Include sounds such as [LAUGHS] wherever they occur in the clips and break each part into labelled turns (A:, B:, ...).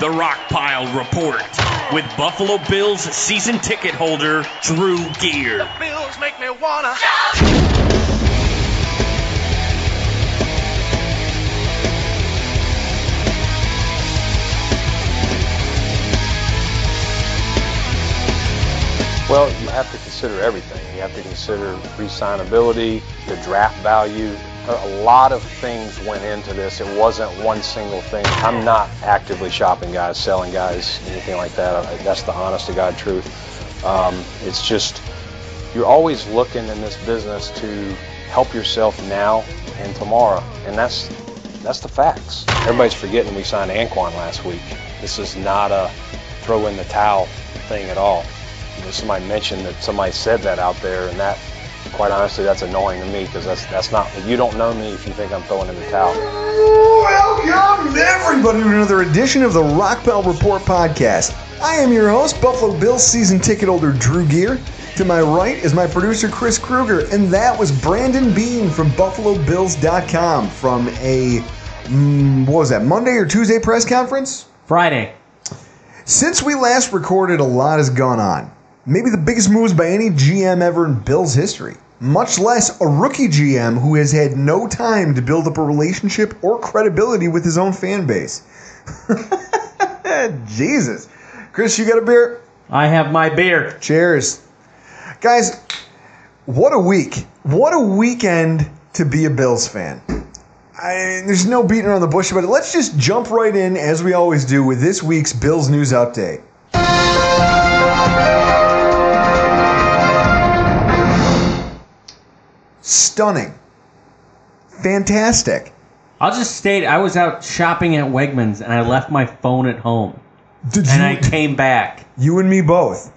A: The Rock Pile Report with Buffalo Bills season ticket holder Drew Gear.
B: The Bills make me wanna.
C: Well, you have to consider everything. You have to consider re-signability, the draft value. A lot of things went into this. It wasn't one single thing. I'm not actively shopping guys, selling guys, anything like that. That's the honest to God truth. Um, it's just you're always looking in this business to help yourself now and tomorrow, and that's that's the facts. Everybody's forgetting we signed Anquan last week. This is not a throw in the towel thing at all. You know, somebody mentioned that somebody said that out there, and that, quite honestly, that's annoying to me because that's that's not. You don't know me if you think I'm throwing in the towel.
D: Welcome, everybody, to another edition of the Rock Pile Report podcast. I am your host, Buffalo Bills season ticket holder Drew Gear. To my right is my producer Chris Kruger, and that was Brandon Beane from BuffaloBills.com from a mm, what was that Monday or Tuesday press conference?
E: Friday.
D: Since we last recorded, a lot has gone on. Maybe the biggest moves by any GM ever in Bills history. Much less a rookie GM who has had no time to build up a relationship or credibility with his own fan base. [LAUGHS] Jesus. Chris, you got a beer?
E: I have my beer.
D: Cheers. Guys, what a week. What a weekend to be a Bills fan. I, there's no beating around the bush about it. Let's just jump right in, as we always do, with this week's Bills News Update. Stunning. Fantastic.
E: I'll just state I was out shopping at Wegmans and I left my phone at home.
D: Did
E: And
D: you,
E: I [LAUGHS] came back.
D: you and me both.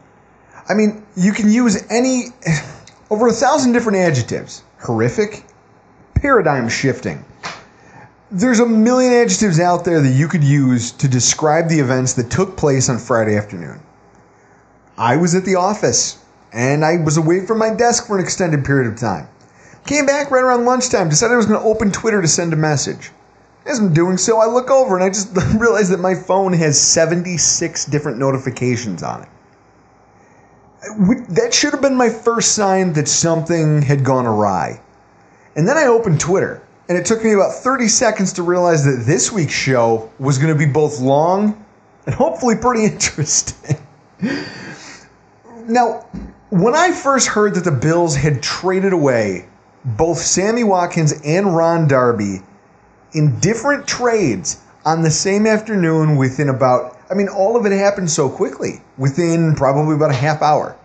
D: I mean, you can use any, [SIGHS] over a thousand different adjectives horrific, paradigm shifting. There's a million adjectives out there that you could use to describe the events that took place on Friday afternoon. I was at the office and I was away from my desk for an extended period of time. Came back right around lunchtime, decided I was going to open Twitter to send a message. As I'm doing so, I look over and I just [LAUGHS] realize that my phone has 76 different notifications on it. That should have been my first sign that something had gone awry. And then I opened Twitter, and it took me about 30 seconds to realize that this week's show was going to be both long and hopefully pretty [LAUGHS] interesting. now, when I first heard that the Bills had traded away both Sammy Watkins and Ron Darby in different trades on the same afternoon within about, I mean, all of it happened so quickly, within probably about a half hour.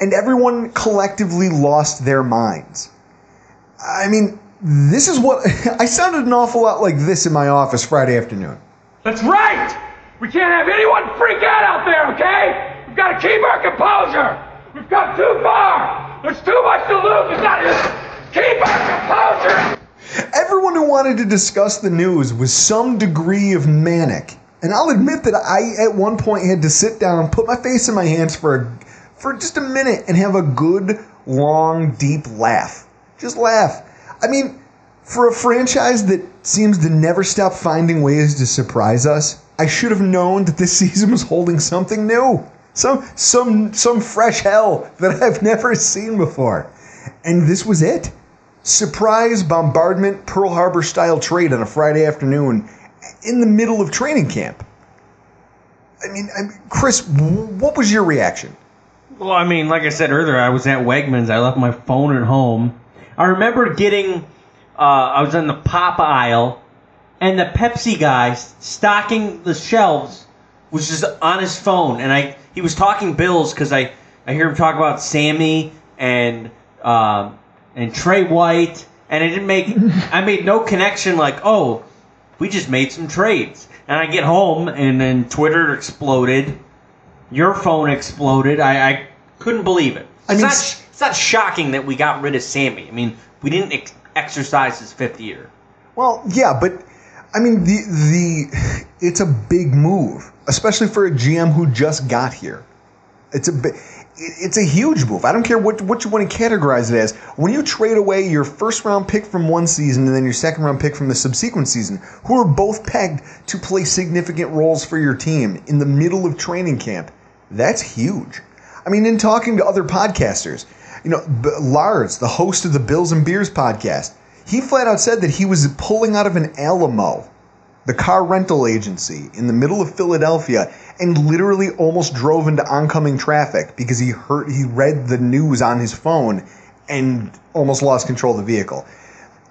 D: And everyone collectively lost their minds. I mean, this is what [LAUGHS] I sounded an awful lot like this in my office Friday afternoon.
F: That's right! We can't have anyone freak out out there, okay? We've got to keep our composure! We've come too far! There's too much to lose! We've got to keep our composure!
D: Everyone who wanted to discuss the news was some degree of manic. And I'll admit that I, at one point, had to sit down, and put my face in my hands for, a, for just a minute, and have a good, long, deep laugh. Just laugh. I mean, For a franchise that seems to never stop finding ways to surprise us, I should have known that this [LAUGHS] season was holding something new. Some some some fresh hell that I've [LAUGHS] never seen before. And this was it. Surprise bombardment Pearl Harbor style trade on a Friday afternoon in the middle of training camp. I mean, I mean, Chris, what was your reaction?
E: Well, I mean, like I said earlier, I was at Wegmans. I left my phone at home. I remember getting, uh, I was in the pop aisle, and the Pepsi guy stocking the shelves was just on his phone, and I he was talking bills because I I hear him talk about Sammy and um, and Tre White, and I didn't make [LAUGHS] I made no connection like oh we just made some trades, and I get home and then Twitter exploded, your phone exploded. I, I couldn't believe it.
D: I
E: It's
D: mean,
E: not it's not shocking that we got rid of Sammy. I mean we didn't ex- exercise his fifth year.
D: Well, yeah, but I mean the the it's a big move, especially for a GM who just got here. It's a it's a huge move. I don't care what what you want to categorize it as. When you trade away your first round pick from one season and then your second round pick from the subsequent season, who are both pegged to play significant roles for your team in the middle of training camp, that's huge. I mean, in talking to other podcasters, you know, B- Lars, the host of the Bills and Beers podcast, he flat out said that he was pulling out of an Alamo, the car rental agency in the middle of Philadelphia, and literally almost drove into oncoming traffic because he heard he read the news on his phone and almost lost control of the vehicle.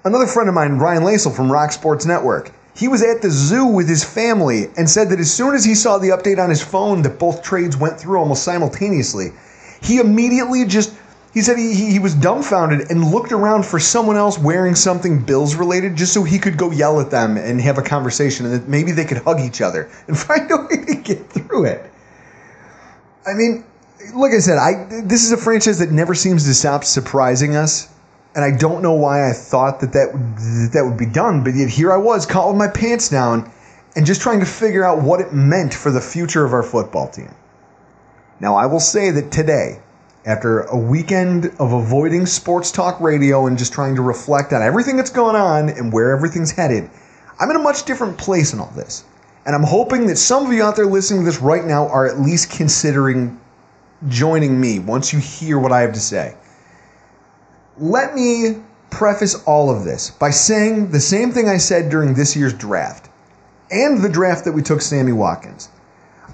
D: Another friend of mine, Ryan Lasel from Rock Sports Network, he was at the zoo with his family and said that as soon as he saw the update on his phone that both trades went through almost simultaneously, he immediately just he said he, he he was dumbfounded and looked around for someone else wearing something Bills related just so he could go yell at them and have a conversation and that maybe they could hug each other [LAUGHS] and find a way to get through it. I mean, like I said, I this is a franchise that never seems to stop surprising us, and I don't know why I thought that that would, that, that would be done. But yet here I was, caught with my pants down, and just trying to figure out what it meant for the future of our football team. Now I will say that today, after a weekend of avoiding sports talk radio and just trying to reflect on everything that's going on and where everything's headed, I'm in a much different place in all this. And I'm hoping that some of you out there listening to this right now are at least considering joining me once you hear what I have to say. Let me preface all of this by saying the same thing I said during this year's draft and the draft that we took Sammy Watkins.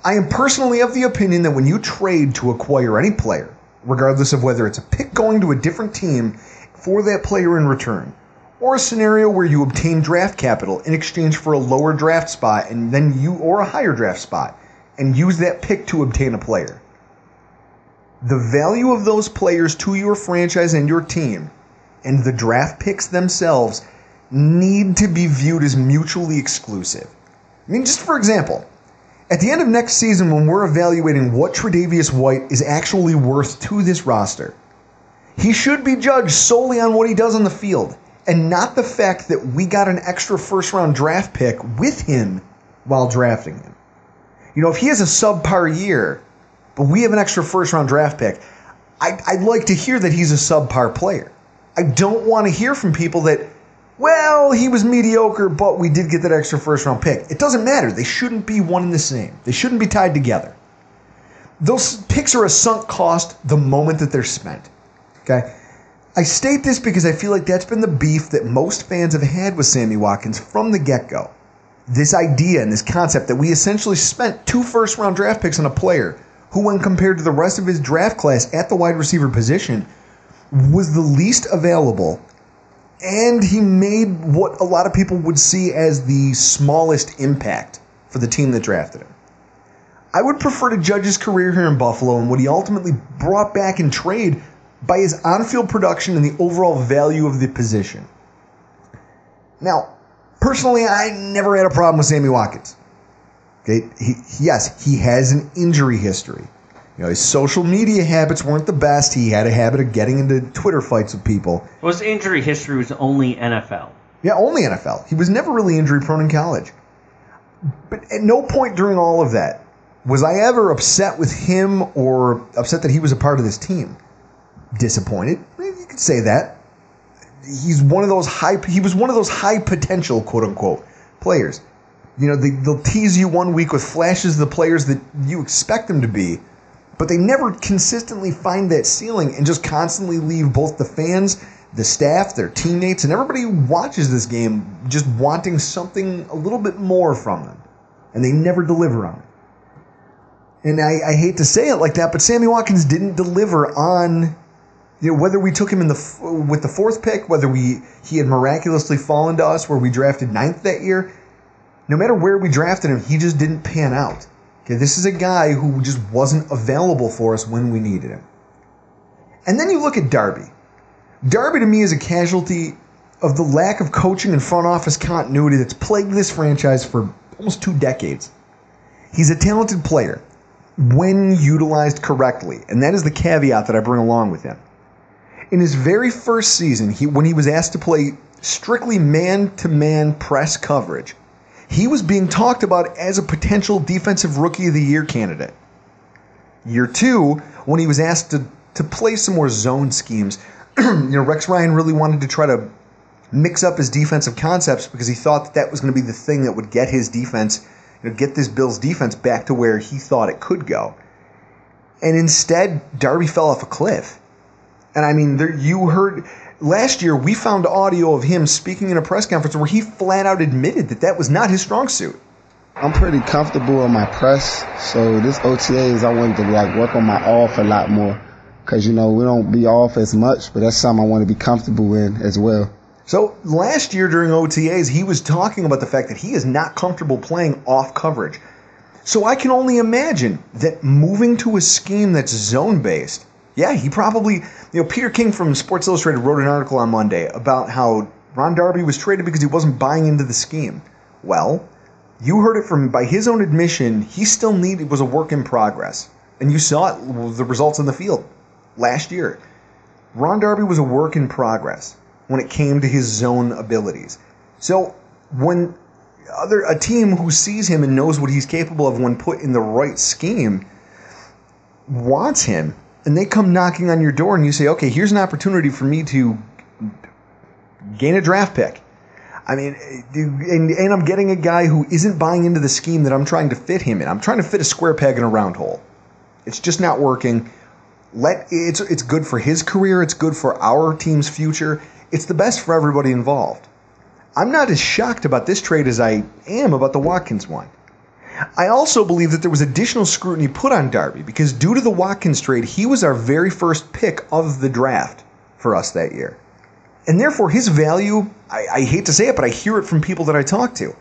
D: I am personally of the opinion that when you trade to acquire any player, regardless of whether it's a pick going to a different team for that player in return, or a scenario where you obtain draft capital in exchange for a lower draft spot and then you or a higher draft spot and use that pick to obtain a player. The value of those players to your franchise and your team and the draft picks themselves need to be viewed as mutually exclusive. I mean, just for example, at the end of next season, when we're evaluating what Tre'Davious White is actually worth to this roster, he should be judged solely on what he does on the field and not the fact that we got an extra first round draft pick with him while drafting him. You know, if he has a subpar year, but we have an extra first round draft pick, I, I'd like to hear that he's a subpar player. I don't want to hear from people that, well, he was mediocre, but we did get that extra first round pick. It doesn't matter. They shouldn't be one and the same, they shouldn't be tied together. Those picks are a sunk cost the moment that they're spent. Okay? I state this because I feel like that's been the beef that most fans have had with Sammy Watkins from the get go. This idea and this concept that we essentially spent two first round draft picks on a player who, when compared to the rest of his draft class at the wide receiver position, was the least available, and he made what a lot of people would see as the smallest impact for the team that drafted him. I would prefer to judge his career here in Buffalo and what he ultimately brought back in trade by his on field production and the overall value of the position. Now, personally, I never had a problem with Sammy Watkins. Okay, he, yes, he has an injury history. You know, his social media habits weren't the best. He had a habit of getting into Twitter fights with people.
E: Well, his injury history was only NFL.
D: Yeah, only NFL. He was never really injury prone in college. But at no point during all of that was I ever upset with him or upset that he was a part of this team. Disappointed? You could say that. he's one of those high. He was one of those high potential quote unquote players. You know, they, they'll tease you one week with flashes of the players that you expect them to be, but they never consistently find that ceiling and just constantly leave both the fans, the staff, their teammates, and everybody who watches this game just wanting something a little bit more from them. And they never deliver on it. And I, I hate to say it like that, but Sammy Watkins didn't deliver on you know, whether we took him in the with the fourth pick, whether we he had miraculously fallen to us where we drafted ninth that year, no matter where we drafted him, he just didn't pan out. Okay, this is a guy who just wasn't available for us when we needed him. And then you look at Darby. Darby to me is a casualty of the lack of coaching and front office continuity that's plagued this franchise for almost two decades. He's a talented player when utilized correctly, and that is the caveat that I bring along with him. In his very first season, he, when he was asked to play strictly man to man press coverage, he was being talked about as a potential defensive rookie of the year candidate. Year two, when he was asked to, to play some more zone schemes, [CLEARS THROAT] you know, Rex Ryan really wanted to try to mix up his defensive concepts because he thought that that was going to be the thing that would get his defense, you know, get this Bills defense back to where he thought it could go. And instead, Darby fell off a cliff. And I mean, there, you heard last year we found audio of him speaking in a press conference where he flat out admitted that that was not his strong suit.
B: I'm pretty comfortable in my press, so this OTAs I wanted to like work on my off a lot more, cause you know we don't be off as much, but that's something I want to be comfortable in as well.
D: So last year during OTAs, he was talking about the fact that he is not comfortable playing off coverage. So I can only imagine that moving to a scheme that's zone based, yeah, he probably, you know, Peter King from Sports Illustrated wrote an article on Monday about how Ron Darby was traded because he wasn't buying into the scheme. Well, you heard it from by his own admission, he still needed was a work in progress, and you saw it the results in the field last year. Ron Darby was a work in progress when it came to his zone abilities. So when other a team who sees him and knows what he's capable of when put in the right scheme wants him and they come knocking on your door and you say, "Okay, here's an opportunity for me to gain a draft pick." I mean, and, and I'm getting a guy who isn't buying into the scheme that I'm trying to fit him in. I'm trying to fit a square peg in a round hole. It's just not working. Let it's it's good for his career. It's good for our team's future. It's the best for everybody involved. I'm not as shocked about this trade as I am about the Watkins one. I also believe that there was additional scrutiny put on Darby because due to the Watkins trade, he was our very first pick of the draft for us that year. And therefore, his value, I, I, hate to say it, but I hear it from people that I talk to.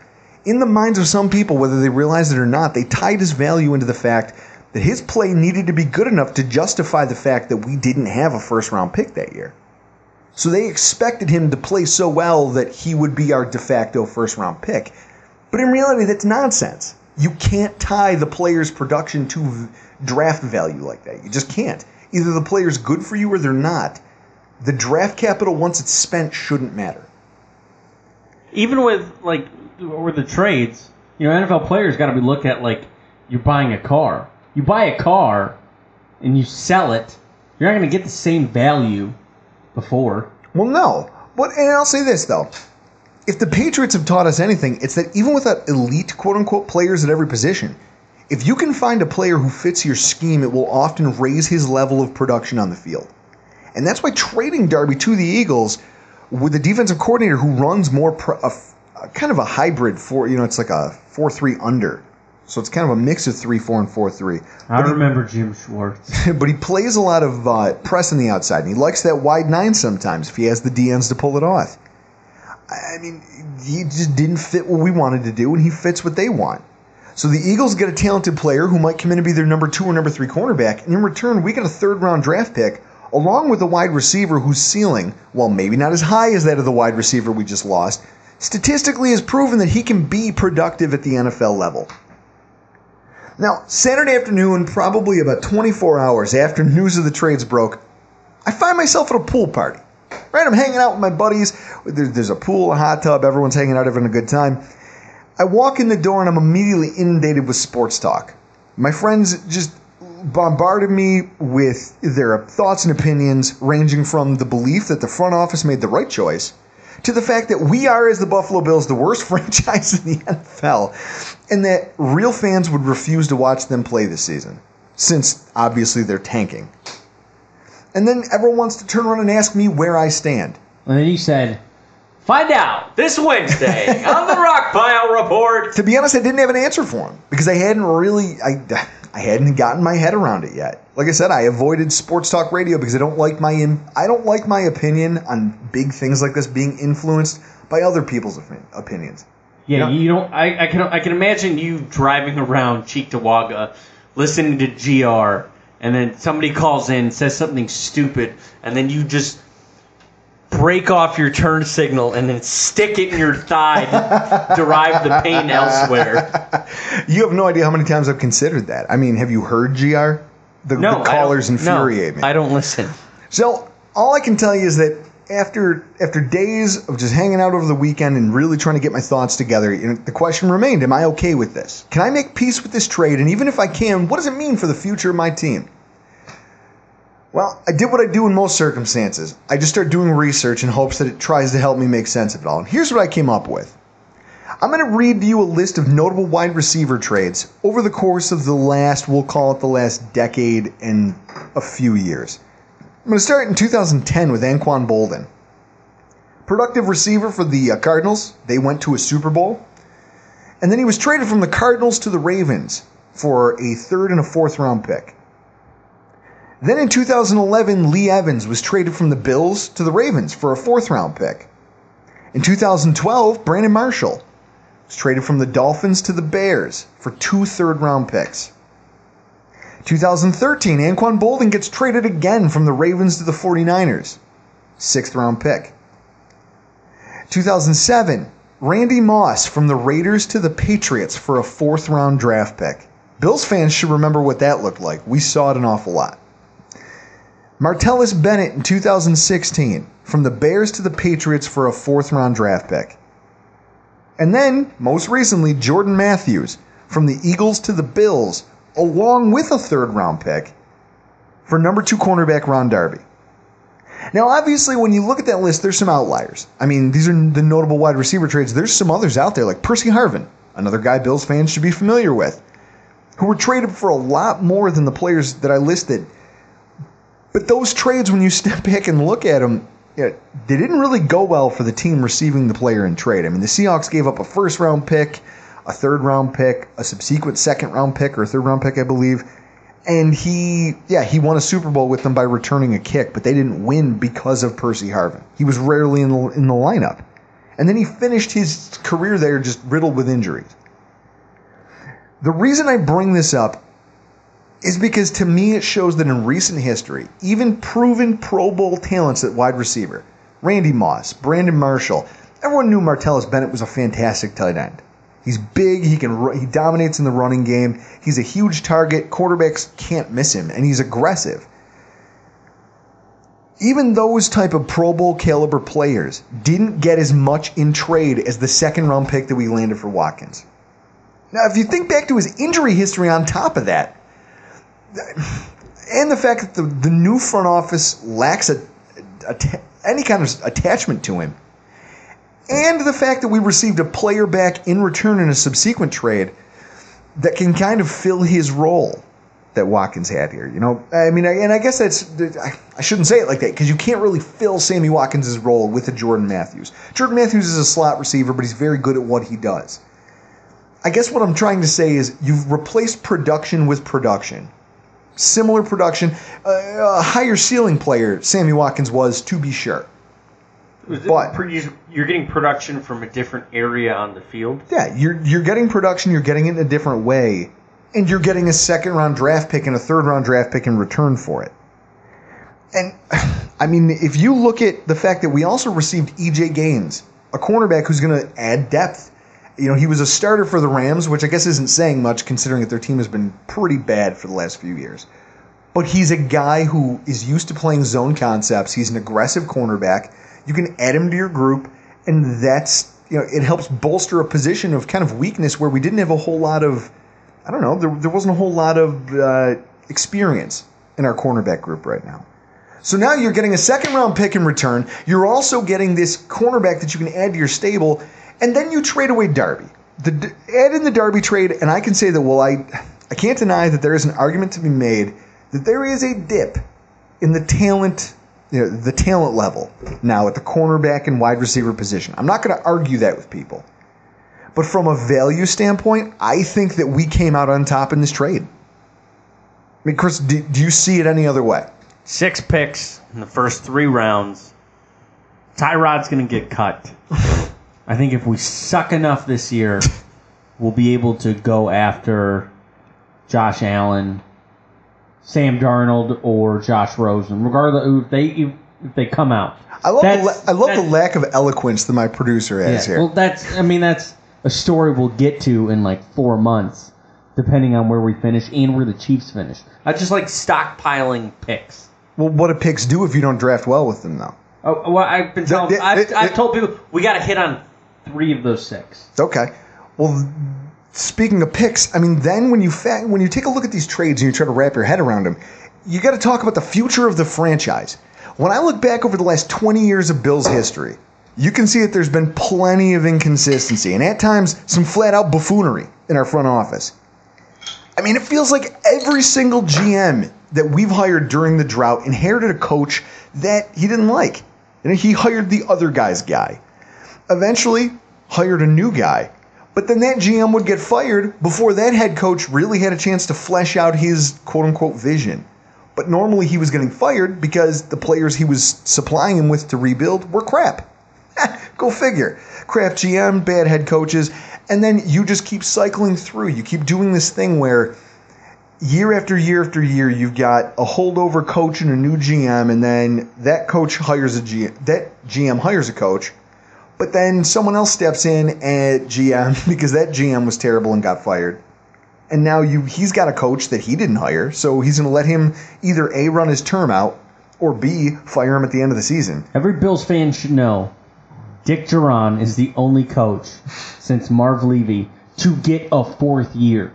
D: In the minds of some people, whether they realize it or not, they tied his value into the fact that his play needed to be good enough to justify the fact that we didn't have a first round pick that year. So they expected him to play so well that he would be our de facto first round pick. But in reality, that's nonsense. You can't tie the player's production to draft value like that. You just can't. Either the player's good for you or they're not. The draft capital, once it's spent, shouldn't matter.
E: Even with like with the trades, you know, NFL players got to be looked at like you're buying a car. You buy a car and you sell it, you're not going to get the same value before.
D: Well, no. But and I'll say this though if the Patriots have taught us anything, it's that even without elite quote unquote players at every position, if you can find a player who fits your scheme, it will often raise his level of production on the field. And that's why trading Darby to the Eagles with a defensive coordinator who runs more pro, a, a kind of a hybrid for you know it's like a four three under, so it's kind of a mix of three four and four three.
E: I but remember he, Jim Schwartz, [LAUGHS]
D: but he plays a lot of uh, press on the outside, and he likes that wide nine sometimes if he has the DNs to pull it off. I mean, he just didn't fit what we wanted to do, and he fits what they want. So the Eagles get a talented player who might come in and be their number two or number three cornerback, and in return, we get a third round draft pick along with a wide receiver whose ceiling, while maybe not as high as that of the wide receiver we just lost, statistically has proven that he can be productive at the NFL level. Now, Saturday afternoon, probably about 24 hours after news of the trades broke, I find myself at a pool party. Right, I'm hanging out with my buddies. There's a pool, a hot tub. Everyone's hanging out, having a good time. I walk in the door and I'm immediately inundated with sports talk. My friends just bombarded me with their thoughts and opinions, ranging from the belief that the front office made the right choice to the fact that we are, as the Buffalo Bills, the worst [LAUGHS] franchise in the NFL, and that real fans would refuse to watch them play this season, since obviously they're tanking. And then everyone wants to turn around and ask me where I stand.
E: And then you said, find out this Wednesday [LAUGHS] on the Rock Pile Report.
D: To be honest, I didn't have an answer for him because I hadn't really I, I hadn't gotten my head around it yet. Like I said, I avoided sports talk radio because I don't like my in, I don't like my opinion on big things like this being influenced by other people's opinions.
E: Yeah,
D: You
E: you don't. I, I can I can imagine you driving around Cheektowaga, listening to GR, and then somebody calls in, says something stupid, and then you just break off your turn signal and then stick it in your thigh to [LAUGHS] derive the pain elsewhere.
D: You have no idea how many times I've considered that. I mean, have you heard GR? The,
E: No,
D: the callers infuriate
E: no,
D: me.
E: I don't listen.
D: So all I can tell you is that after after days of just hanging out over the weekend and really trying to get my thoughts together, you know, the question remained: Am I okay with this? Can I make peace with this trade? And even if I can, what does it mean for the future of my team? Well, I did what I do in most circumstances. I just start doing research in hopes that it tries to help me make sense of it all. And here's what I came up with. I'm going to read you a list of notable wide receiver trades over the course of the last, we'll call it the last decade and a few years. I'm going to start in 2010 with Anquan Boldin. Productive receiver for the uh, Cardinals. They went to a Super Bowl. And then he was traded from the Cardinals to the Ravens for a third and a fourth round pick. Then in 2011, Lee Evans was traded from the Bills to the Ravens for a fourth round pick. In 2012, Brandon Marshall was traded from the Dolphins to the Bears for two third round picks. 2013, Anquan Boldin gets traded again from the Ravens to the 49ers. Sixth round pick. 2007, Randy Moss from the Raiders to the Patriots for a fourth round draft pick. Bills fans should remember what that looked like. We saw it an awful lot. Martellus Bennett in 2016 from the Bears to the Patriots for a fourth round draft pick. And then, most recently, Jordan Matthews from the Eagles to the Bills, along with a third round pick for number two cornerback Ron Darby. Now, obviously, when you look at that list, there's some outliers. I mean, these are the notable wide receiver trades. There's some others out there, like Percy Harvin, another guy Bills fans should be familiar with, who were traded for a lot more than the players that I listed. But those trades, when you step back and look at them, yeah, they didn't really go well for the team receiving the player in trade. I mean, the Seahawks gave up a first round pick, a third round pick, a subsequent second round pick or third round pick, I believe. And he, yeah, he won a Super Bowl with them by returning a kick, but they didn't win because of Percy Harvin. He was rarely in the, in the lineup. And then he finished his career there just riddled with injuries. The reason I bring this up is because to me it shows that in recent history, even proven Pro Bowl talents at wide receiver, Randy Moss, Brandon Marshall, everyone knew Martellus Bennett was a fantastic tight end. He's big, he can he dominates in the running game. He's a huge target, quarterbacks can't miss him and he's aggressive. Even those type of Pro Bowl caliber players didn't get as much in trade as the second round pick that we landed for Watkins. Now, if you think back to his injury history on top of that, and the fact that the, the new front office lacks a, any kind of attachment to him, and the fact that we received a player back in return in a subsequent trade that can kind of fill his role that Watkins had here. You know, I mean, and I guess that's I shouldn't say it like that because you can't really fill Sammy Watkins' role with a Jordan Matthews. Jordan Matthews is a slot receiver, but he's very good at what he does. I guess what I'm trying to say is you've replaced production with production similar production, uh, a higher ceiling player Sammy Watkins was, to be sure. But
E: you're getting production from a different area on the field.
D: yeah, you're you're getting production, you're getting it in a different way, and you're getting a second round draft pick and a third round draft pick in return for it. And [SIGHS] I mean, if you look at the fact that we also received EJ Gaines, a cornerback who's going to add depth. You know, he was a starter for the Rams, which I guess isn't saying much considering that their team has been pretty bad for the last few years. But he's a guy who is used to playing zone concepts. He's an aggressive cornerback. You can add him to your group, and that's you know it helps bolster a position of kind of weakness where we didn't have a whole lot of I don't know there, there wasn't a whole lot of uh, experience in our cornerback group right now. So now you're getting a second round pick in return. You're also getting this cornerback that you can add to your stable, and then you trade away Darby. The add in the Darby trade, and I can say that well, I I can't deny that there is an argument to be made that there is a dip in the talent, you know, the talent level now at the cornerback and wide receiver position. I'm not going to argue that with people, but from a value standpoint, I think that we came out on top in this trade. I mean, Chris, do, do you see it any other way?
E: Six picks in the first three rounds. Tyrod's going to get cut. [LAUGHS] I think if we suck enough this year, [LAUGHS] we'll be able to go after Josh Allen, Sam Darnold, or Josh Rosen, regardless if they if they come out.
D: I love the,
E: That's-
D: I love the lack of eloquence that my producer has
E: Yeah,
D: here.
E: well, that's I mean that's a story we'll get to in like four months, depending on where we finish and where the Chiefs finish. I just like stockpiling picks.
D: well, what do picks do if you don't draft well with them, though?
E: Oh, well, I've been telling, I've, I've told people we got to hit on three of those six.
D: Okay. Well, speaking of picks, I mean, then when you fa- when you take a look at these trades and you try to wrap your head around them, you got to talk about the future of the franchise. When I look back over the last 20 years of Bills history, you can see that there's been plenty of inconsistency and at times some flat out buffoonery in our front office. I mean, it feels like every single GM that we've hired during the drought inherited a coach that he didn't like. And he hired the other guy's guy. Eventually, hired a new guy. But then that GM would get fired before that head coach really had a chance to flesh out his quote unquote vision. But normally he was getting fired because the players he was supplying him with to rebuild were crap. [LAUGHS] Go figure. Crap GM, bad head coaches, and then you just keep cycling through. You keep doing this thing where year after year after year you've got a holdover coach and a new GM, and then that coach hires a GM. That GM hires a coach, but then someone else steps in at GM [LAUGHS] because that GM was terrible and got fired. And now you he's got a coach that he didn't hire, so he's going to let him either A run his term out or B fire him at the end of the season.
E: Every Bills fan should know Dick Jauron is the only coach since Marv Levy to get a fourth year.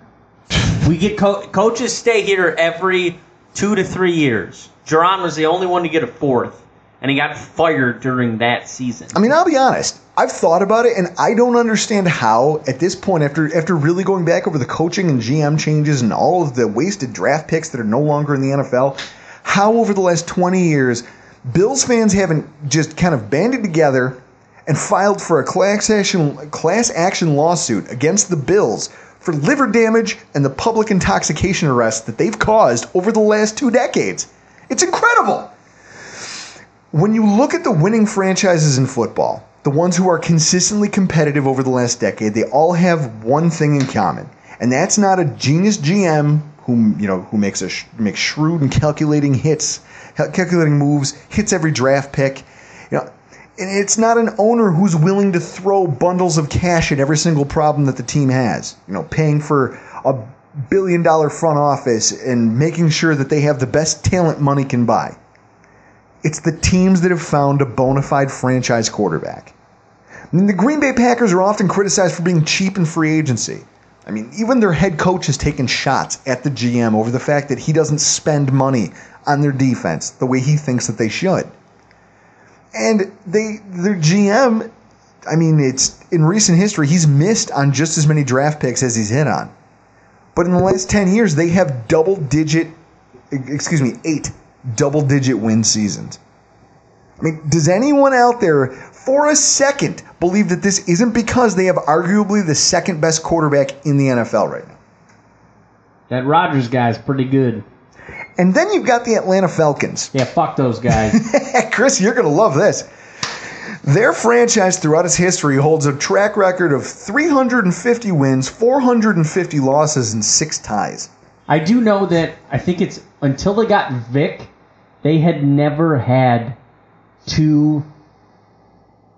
E: We get co- coaches stay here every two to three years. Jauron was the only one to get a fourth, and he got fired during that season.
D: I mean, I'll be honest. I've thought about it, and I don't understand how, at this point, after after really going back over the coaching and GM changes and all of the wasted draft picks that are no longer in the NFL, how over the last 20 years, Bills fans haven't just kind of banded together and filed for a class action class action lawsuit against the Bills for liver damage and the public intoxication arrests that they've caused over the last two decades. It's incredible. When you look at the winning franchises in football, the ones who are consistently competitive over the last decade, they all have one thing in common, and that's not a genius GM who you know who makes a makes shrewd and calculating hits, calculating moves, hits every draft pick. You know, and it's not an owner who's willing to throw bundles of cash at every single problem that the team has. You know, paying for a billion dollar front office and making sure that they have the best talent money can buy. It's the teams that have found a bona fide franchise quarterback. I mean, the Green Bay Packers are often criticized for being cheap in free agency. I mean, even their head coach has taken shots at the GM over the fact that he doesn't spend money on their defense the way he thinks that they should. And they their GM, I mean, it's in recent history he's missed on just as many draft picks as he's hit on. But in the last 10 years, they have double digit, excuse me, eight double digit win seasons. I mean, does anyone out there for a second believe that this isn't because they have arguably the second best quarterback in the NFL right now?
E: That Rodgers guy's pretty good.
D: And then you've got the Atlanta Falcons.
E: Yeah, fuck those guys. [LAUGHS]
D: Chris, you're going to love this. Their franchise throughout its history holds a track record of 350 wins, 450 losses, and six ties.
E: I do know that I think it's until they got Vick, they had never had two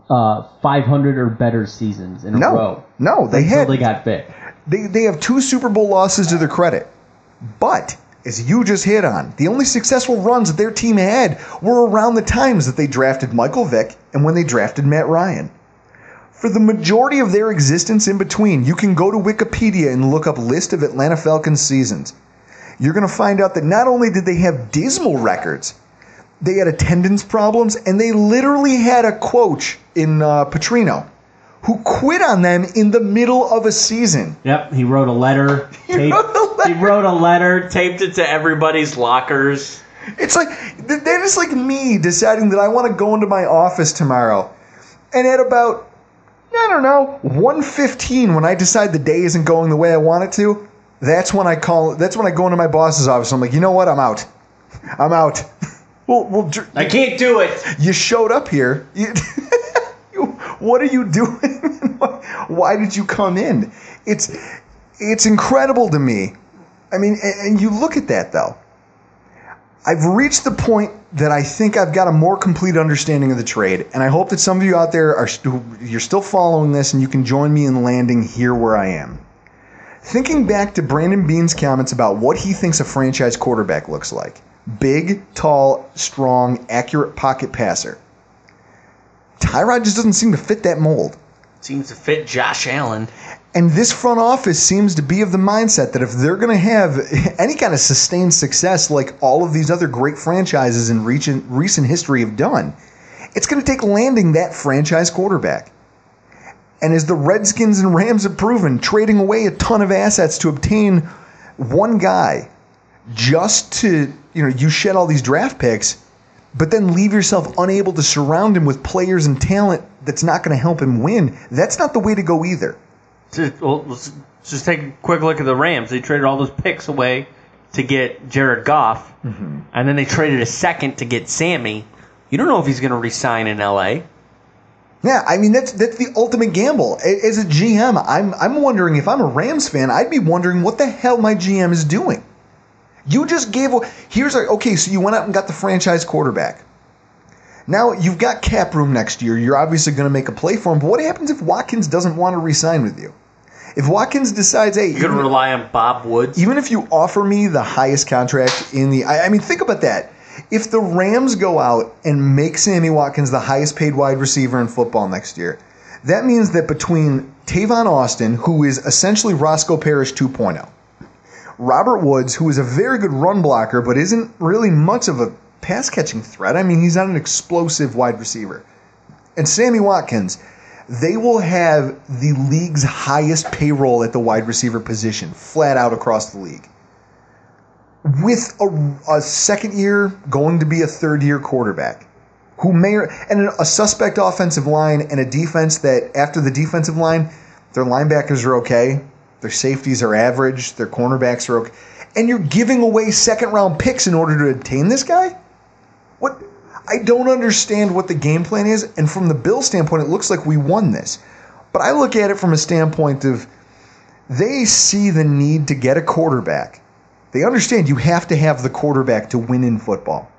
E: uh, 500 or better seasons in a
D: No,
E: row.
D: no, they
E: until
D: had
E: they got Vick.
D: they, they have two Super Bowl losses to their credit. But as you just hit on, the only successful runs that their team had were around the times that they drafted Michael Vick and when they drafted Matt Ryan. For the majority of their existence in between, you can go to Wikipedia and look up list of Atlanta Falcons seasons. You're going to find out that not only did they have dismal records, they had attendance problems, and they literally had a coach in uh, Petrino who quit on them in the middle of a season.
E: Yep, he wrote a letter. [LAUGHS] Taped,
D: wrote a letter.
E: He wrote a letter, taped it to everybody's lockers.
D: It's like th- that is like me deciding that I want to go into my office tomorrow, and at about I don't know 1:15 when I decide the day isn't going the way I want it to, that's when I call. That's when I go into my boss's office. I'm like, you know what? I'm out. I'm out. [LAUGHS] well, well, dr-
E: I can't do it.
D: you showed up here. You, [LAUGHS] you- what are you doing? [LAUGHS] Why did you come in? It's it's incredible to me. I mean, and, and you look at that though. I've reached the point that I think I've got a more complete understanding of the trade, and I hope that some of you out there are st- you're still following this, and you can join me in landing here where I am. Thinking back to Brandon Beane's comments about what he thinks a franchise quarterback looks like big, tall, strong, accurate pocket passer. Tyrod just doesn't seem to fit that mold.
E: Seems to fit Josh Allen.
D: And this front office seems to be of the mindset that if they're going to have [LAUGHS] any kind of sustained success like all of these other great franchises in recent, recent history have done, it's going to take landing that franchise quarterback. And as the Redskins and Rams have proven, trading away a ton of assets to obtain one guy just to, you know, you shed all these draft picks, but then leave yourself unable to surround him with players and talent that's not going to help him win, that's not the way to go either.
E: Just, well, let's just take a quick look at the Rams. They traded all those picks away to get Jared Goff, mm-hmm. and then they traded a second to get Sammy. You don't know if he's going to resign in L.A.
D: Yeah, I mean that's that's the ultimate gamble. As a GM, I'm I'm wondering if I'm a Rams fan, I'd be wondering what the hell my GM is doing. You just gave here's a okay, so you went out and got the franchise quarterback. Now you've got cap room next year. You're obviously going to make a play for him. But what happens if Watkins doesn't want to resign with you? If Watkins decides, hey,
E: You're going to rely on Bob Woods.
D: even if you offer me the highest contract in the I, I mean think about that if the rams go out and make sammy watkins the highest paid wide receiver in football next year that means that between tavon austin who is essentially roscoe parrish 2.0 robert woods who is a very good run blocker but isn't really much of a pass catching threat i mean he's not an explosive wide receiver and sammy watkins they will have the league's highest payroll at the wide receiver position, flat out across the league. With a, a second year going to be a third year quarterback, who may and a suspect offensive line and a defense that after the defensive line, their linebackers are okay, their safeties are average, their cornerbacks are okay, and you're giving away second round picks in order to obtain this guy. What I don't understand what the game plan is, and from the Bill standpoint, it looks like we won this. But I look at it from a standpoint of they see the need to get a quarterback. They understand you have to have the quarterback to win in football.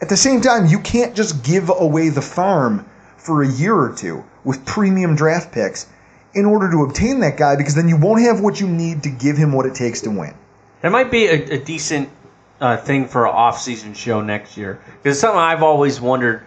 D: At the same time, you can't just give away the farm for a year or two with premium draft picks in order to obtain that guy because then you won't have what you need to give him what it takes to win.
E: That might be a, a decent uh, thing for an off-season show next year. Because something I've always wondered: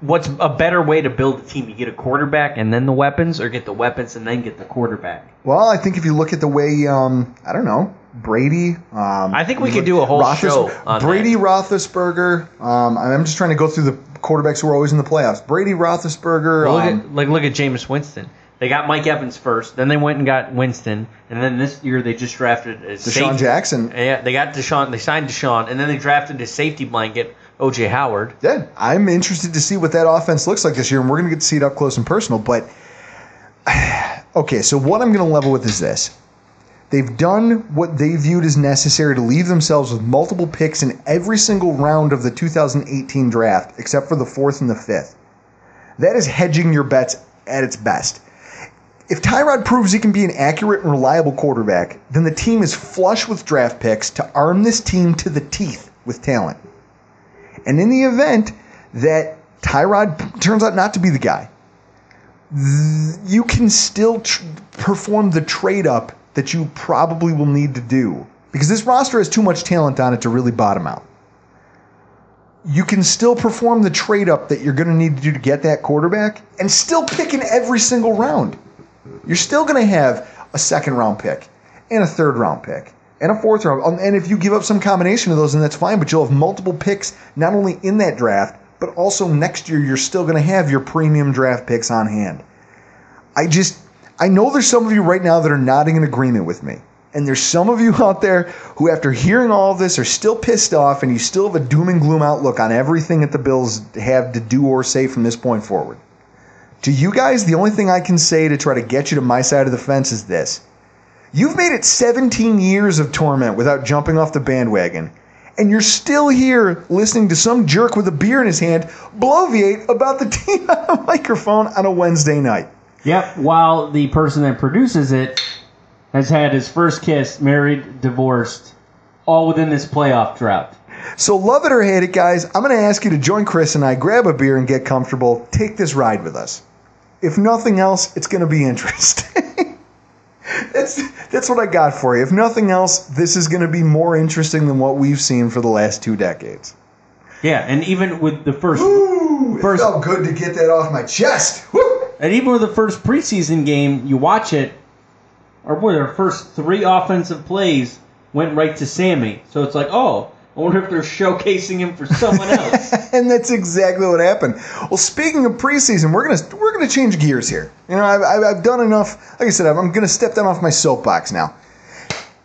E: what's a better way to build a team? You get a quarterback and then the weapons, or get the weapons and then get the quarterback?
D: Well, I think if you look at the way, um, I don't know, Brady. Um,
E: I think we could do a whole
D: Roethlis-
E: show on
D: Brady,
E: that.
D: Roethlisberger. Um, I'm just trying to go through the quarterbacks who are always in the playoffs. Brady, Roethlisberger.
E: Well, look
D: um,
E: at like look at Jameis Winston. They got Mike Evans first, then they went and got Winston, and then this year they just drafted a
D: DeSean
E: safety-
D: Jackson.
E: Yeah, they got DeSean. They signed DeSean, and then they drafted a safety blanket, OJ Howard.
D: Yeah, I'm interested to see what that offense looks like this year, and we're going to get to see it up close and personal. But [SIGHS] okay, so what I'm going to level with is this: they've done what they viewed as necessary to leave themselves with multiple picks in every single round of the 2018 draft, except for the fourth and the fifth. That is hedging your bets at its best. If Tyrod proves he can be an accurate and reliable quarterback, then the team is flush with draft picks to arm this team to the teeth with talent. And in the event that Tyrod turns out not to be the guy, you can still tr- perform the trade up that you probably will need to do because this roster has too much talent on it to really bottom out. You can still perform the trade up that you're going to need to do to get that quarterback and still pick in every single round. You're still going to have a second round pick and a third round pick and a fourth round. Um, And if you give up some combination of those, then that's fine. But you'll have multiple picks not only in that draft, but also next year you're still going to have your premium draft picks on hand. I just I know there's some of you right now that are nodding in agreement with me. And there's some of you [LAUGHS] out there who, after hearing all of this, are still pissed off and you still have a doom and gloom outlook on everything that the Bills have to do or say from this point forward. To you guys, the only thing I can say to try to get you to my side of the fence is this. You've made it 17 years of torment without jumping off the bandwagon, and you're still here listening to some jerk with a beer in his hand bloviate about the [LAUGHS] team on a microphone on a Wednesday night.
E: Yep. While the person that produces it has had his first kiss, married, divorced, all within this playoff drought.
D: So, love it or hate it, guys, I'm going to ask you to join Chris and I, grab a beer, and get comfortable. Take this ride with us. If nothing else, it's going to be interesting. [LAUGHS] that's, that's what I got for you. If nothing else, this is going to be more interesting than what we've seen for the last two decades.
E: Yeah, and even with the first,
D: Ooh,
E: First-
D: it felt good to get that off my chest. Woo!
E: And even with the first preseason game, you watch it, or boy, their first three offensive plays went right to Sammy. So it's like, oh, I wonder if they're showcasing him for someone [LAUGHS] else.
D: and that's exactly what happened. Well, speaking of preseason, we're gonna we're gonna change gears here. You know, I've, I've, I've done enough. Like I said, I'm, I'm gonna step down off my soapbox now.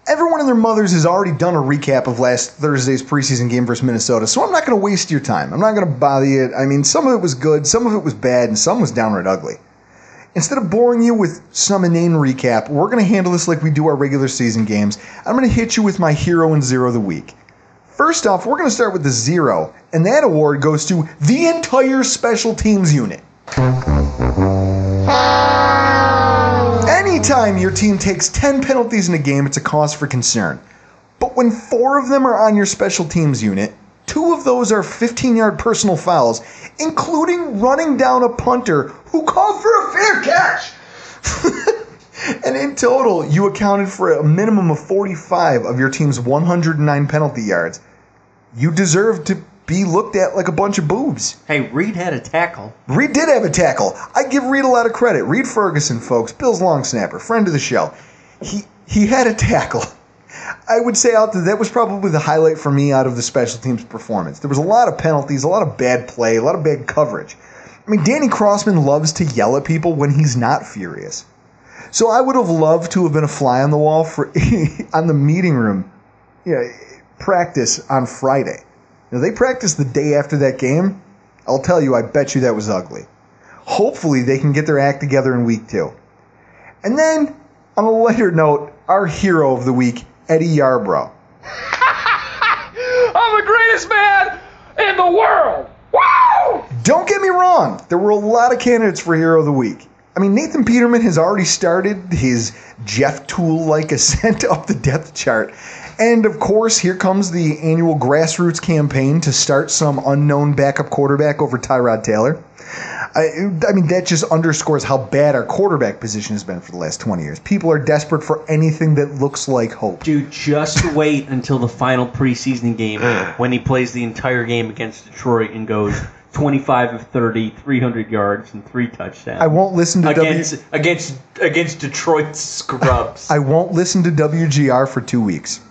D: Everyone and their mothers has already done a recap of last Thursday's preseason game versus Minnesota, so I'm not going to waste your time. I'm not going to bother you. I mean, some of it was good, some of it was bad, and some was downright ugly. Instead of boring you with some inane recap, we're going to handle this like we do our regular season games. I'm going to hit you with my hero and zero of the week. First off, we're going to start with the zero, and that award goes to the entire special teams unit. Anytime your team takes 10 penalties in a game, it's a cause for concern. But when four of them are on your special teams unit, two of those are 15 yard personal fouls, including running down a punter who called for a fair catch. [LAUGHS] and in total, you accounted for a minimum of 45 of your team's 109 penalty yards. You deserve to be looked at like a bunch of boobs.
E: hey, Reed had a tackle.
D: Reed did have a tackle. I give Reed a lot of credit. Reed Ferguson, folks, Bill's long snapper, friend of the show. He he had a tackle. I would say out there that was probably the highlight for me out of the special teams performance. There was a lot of penalties, a lot of bad play, a lot of bad coverage. I mean, Danny Crossman loves to yell at people when he's not furious. So I would have loved to have been a fly on the wall for [LAUGHS] on the meeting room, you know, practice on Friday. Now they practiced the day after that game. I'll tell you, I bet you that was ugly. Hopefully they can get their act together in week two. And then, on a lighter note, our hero of the week, Eddie Yarbrough. [LAUGHS]
F: I'm the greatest man in the world. Woo!
D: Don't get me wrong, there were a lot of candidates for Hero of the Week. I mean, Nathan Peterman has already started his Jeff Tuel like [LAUGHS] ascent up the depth chart. And of course, here comes the annual grassroots campaign to start some unknown backup quarterback over Tyrod Taylor. I, I mean, that just underscores how bad our quarterback position has been for the last 20 years. People are desperate for anything that looks like hope.
E: Dude, just wait until the final preseason game [SIGHS] when he plays the entire game against Detroit and goes 25 of 30, 300 yards, and three touchdowns.
D: I won't listen to W.
G: against against against Detroit scrubs.
D: I won't listen to WGR for two weeks.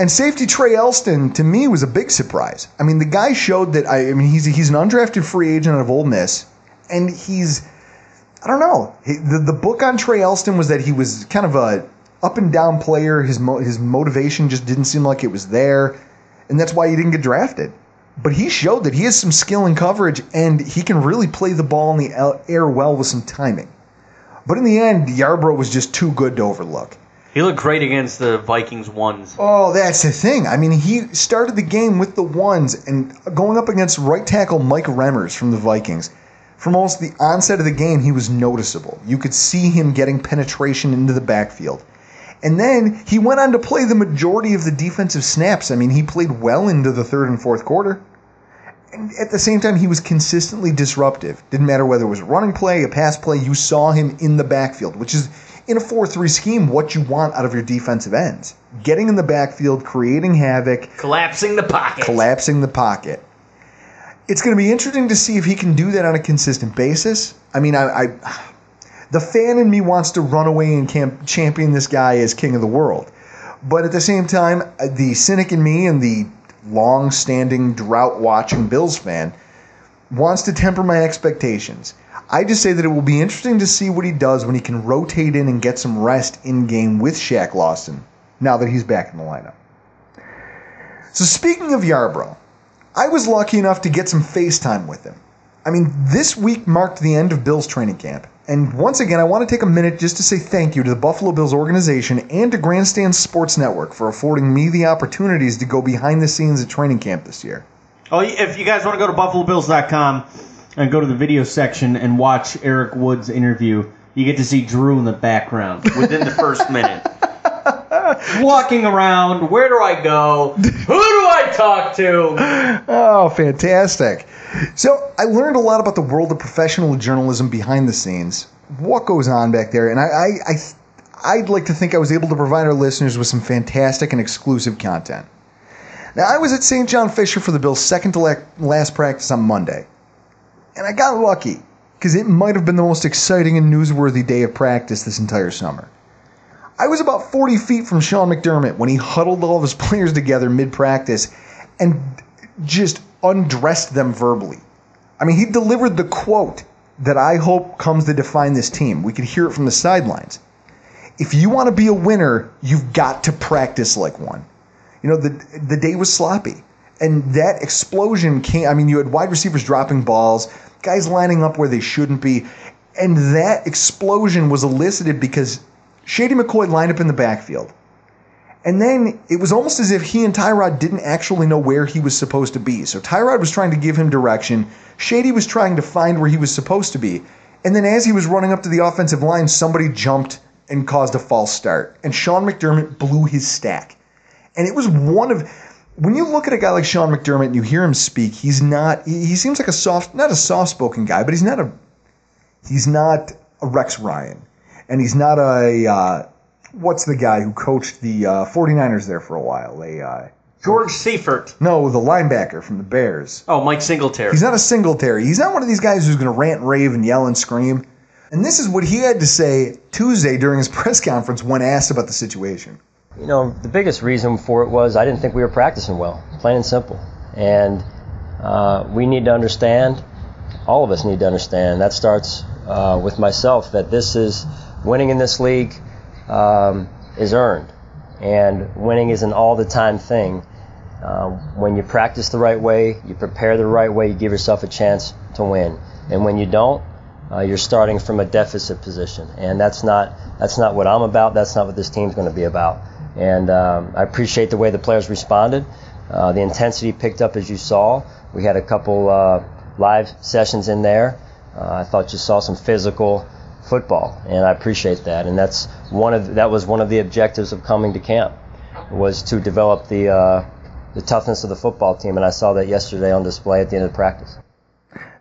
D: And safety Trae Elston to me was a big surprise. I mean, the guy showed that. I, I mean, he's he's an undrafted free agent out of Ole Miss, and he's I don't know. He, the the book on Trae Elston was that he was kind of a up and down player. His mo- his motivation just didn't seem like it was there, and that's why he didn't get drafted. But he showed that he has some skill in coverage, and he can really play the ball in the air well with some timing. But in the end, Yarbrough was just too good to overlook.
G: He looked great against the Vikings ones.
D: Oh, that's the thing. I mean, he started the game with the ones and going up against right tackle Mike Remmers from the Vikings. From almost the onset of the game, he was noticeable. You could see him getting penetration into the backfield. And then he went on to play the majority of the defensive snaps. I mean, he played well into the third and fourth quarter. And at the same time, he was consistently disruptive. Didn't matter whether it was a running play, a pass play, you saw him in the backfield, which is in a 4 3 scheme what you want out of your defensive ends. Getting in the backfield, creating havoc,
G: Collapsing the pocket.
D: collapsing the pocket. It's going to be interesting to see if he can do that on a consistent basis. I mean, I, I [SIGHS] the fan in me wants to run away and camp, champion this guy as king of the world. But at the same time, the cynic in me and the long-standing drought-watching Bills fan wants to temper my expectations. I just say that it will be interesting to see what he does when he can rotate in and get some rest in game with Shaq Lawson now that he's back in the lineup. So speaking of Yarbrough, I was lucky enough to get some FaceTime with him. I mean, this week marked the end of Bills training camp. And once again, I want to take a minute just to say thank you to the Buffalo Bills organization and to Grandstand Sports Network for affording me the opportunities to go behind the scenes at training camp this year.
E: Oh, if you guys want to go to buffalobills.com and go to the video section and watch Eric Wood's interview, you get to see Drew in the background within the first [LAUGHS] minute. Walking around,
G: Where do I go? Who do I talk to?
D: Oh, fantastic. So, I learned a lot about the world of professional journalism behind the scenes, what goes on back there, and I, I, I, I'd like to think I was able to provide our listeners with some fantastic and exclusive content. Now, I was at St. John Fisher for the Bills' second to last practice on Monday, and I got lucky because it might have been the most exciting and newsworthy day of practice this entire summer. I was about 40 feet from Sean McDermott when he huddled all of his [LAUGHS] players together mid practice and just undressed them verbally. I mean, he delivered the quote that I hope comes to define this team. We could hear it from the sidelines. If you want to be a winner, you've got to practice like one. You know, the the day was sloppy. And that explosion came I mean, you had wide receivers dropping balls, guys lining up where they shouldn't be. And that explosion was elicited because Shady McCoy lined up in the backfield. And then it was almost as if he and Tyrod didn't actually know where he was supposed to be. So Tyrod was trying to give him direction. Shady was trying to find where he was supposed to be. And then as he was running up to the offensive line, somebody jumped and caused a false start. And Sean McDermott blew his stack. And it was one of when you look at a guy like Sean McDermott and you hear him speak, he's not he, seems like a soft not a soft spoken guy, but he's not a he's not a Rex Ryan. And he's not a uh, what's the guy who coached the uh, 49ers there for a while? A uh,
E: George Seifert.
D: no, the linebacker from the Bears.
G: Oh, Mike Singletary.
D: He's not a Singletary. He's not one of these guys who's going to rant, rave, and yell and scream. And this is what he had to say Tuesday during his [LAUGHS] press conference when asked about the situation.
H: You know, the biggest reason for it was I didn't think we were practicing well, plain and simple. And uh, we need to understand, all of us need to understand, that starts uh, with myself, that this is winning in this league um, is earned. And winning is an all the time thing. Uh, when you practice the right way, you prepare the right way, you give yourself a chance to win. And when you don't, uh, you're starting from a deficit position, and that's not that's not what I'm about. That's not what this team's going to be about. And um, I appreciate the way the players responded. Uh, the intensity picked up as you saw. We had a couple uh, live sessions in there. Uh, I thought you saw some physical football, and I appreciate that. And that's one of that was one of the objectives of coming to camp was to develop the uh, the toughness of the football team, and I saw that yesterday on display at the end of practice.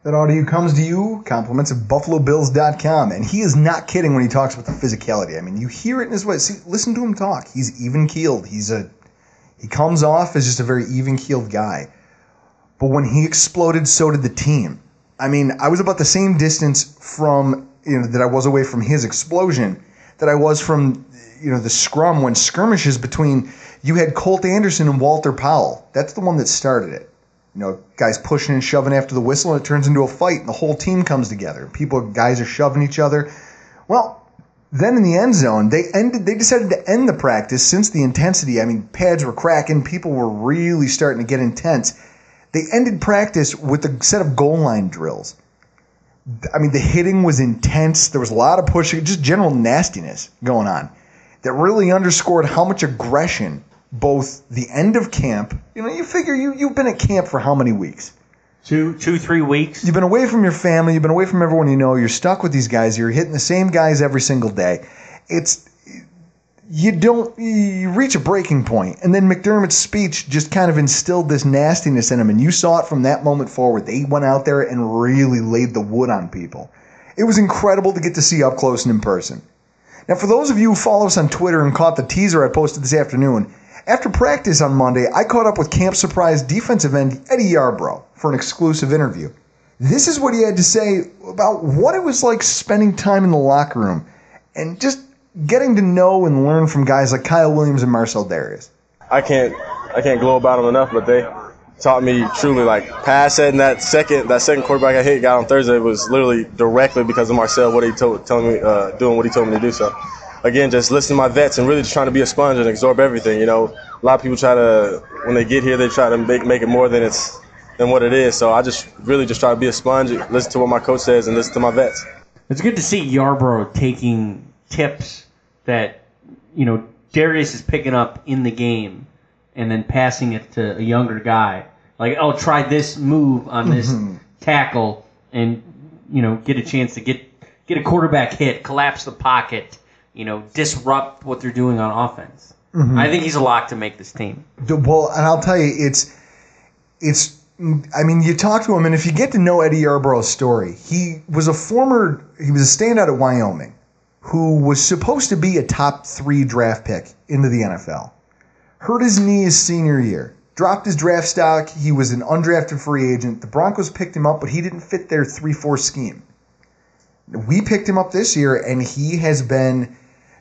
D: That audio comes to you, compliments of BuffaloBills.com. And he is not kidding when he talks about the physicality. I mean, you hear it in his voice. See, listen to him talk. He's even keeled. He's a he comes off as just a very even keeled guy. But when he exploded, so did the team. I mean, I was about the same distance from you know that I was away from his explosion that I was from you know the scrum when skirmishes between you had Colt Anderson and Walter Powell. That's the one that started it. You know, guys pushing and shoving after the whistle, and it turns into a fight, and the whole team comes together. People, guys are shoving each other. Well, then in the end zone, they ended. They decided to end the practice since the intensity. I mean, pads were cracking. People were really starting to get intense. They ended practice with a set of goal line drills. I mean, the hitting was intense. There was a lot of pushing, just general nastiness going on that really underscored how much aggression both the end of camp. You know, you figure you you've been at camp for how many weeks?
E: Two, two, three weeks.
D: You've been away from your family. You've been away from everyone you know. You're stuck with these guys. You're hitting the same guys every single day. It's you don't you reach a breaking point, and then McDermott's speech just kind of instilled this nastiness in him, and you saw it from that moment forward. They went out there and really laid the wood on people. It was incredible to get to see up close and in person. Now, for those of you who follow us on Twitter and caught the teaser I posted this afternoon, after practice on Monday, I caught up with camp surprise defensive end Eddie Yarbrough for an exclusive interview. This is what he had to say about what it was like spending time in the locker room and just getting to know and learn from guys like Kyle Williams and Marcell Dareus?
I: I can't I can't glow about them enough, but they taught me truly like pass setting that second that second quarterback I hit got on Thursday was literally directly because of Marcel what he told telling me uh, doing what he told me to do. So again, just listen to my vets and really just trying to be a sponge and absorb everything. You know, a lot of people try to when they get here they try to make make it more than it's than what it is. So I just really just try to be a sponge, listen to what my coach says, and listen to my vets.
E: It's good to see Yarbrough taking tips that you know Dareus is picking up in the game and then passing it to a younger guy. Like, oh, try this move on this
D: Mm-hmm.
E: tackle, and you know, get a chance to get get a quarterback hit, collapse the pocket, you know, disrupt what they're doing on offense.
D: Mhm.
E: I think he's a lock to make this team.
D: Well, and I'll tell you, it's it's. I mean, you talk to him, and if you get to know Eddie Yarbrough's story, he was a former. He was a standout at Wyoming, who was supposed to be a top three draft pick into the NFL. Hurt his knee his senior year. Dropped his draft stock. He was an undrafted free agent. The Broncos picked him up, but he didn't fit their 3 4 scheme. We picked him up this year, and he has been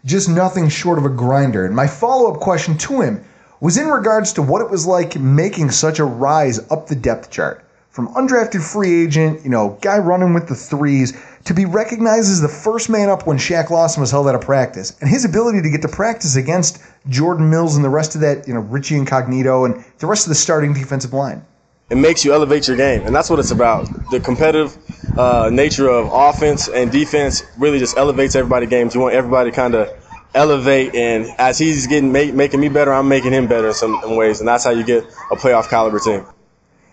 D: just nothing short of a grinder. And my follow up question to him was in regards to what it was like making such a rise up the depth chart. From undrafted free agent, you know, guy running with the threes, to be recognized as the first man up when Shaq Lawson was held out of practice. And his ability to get to practice against Jordan Mills and the rest of that, you know, Richie Incognito and the rest of the starting defensive line.
I: It makes you elevate your game, and that's what it's about. The competitive uh, nature of offense and defense really just elevates everybody's games. You want everybody to kind of elevate, and as he's getting make, making me better, I'm making him better in some in ways, and that's how you get a playoff caliber team.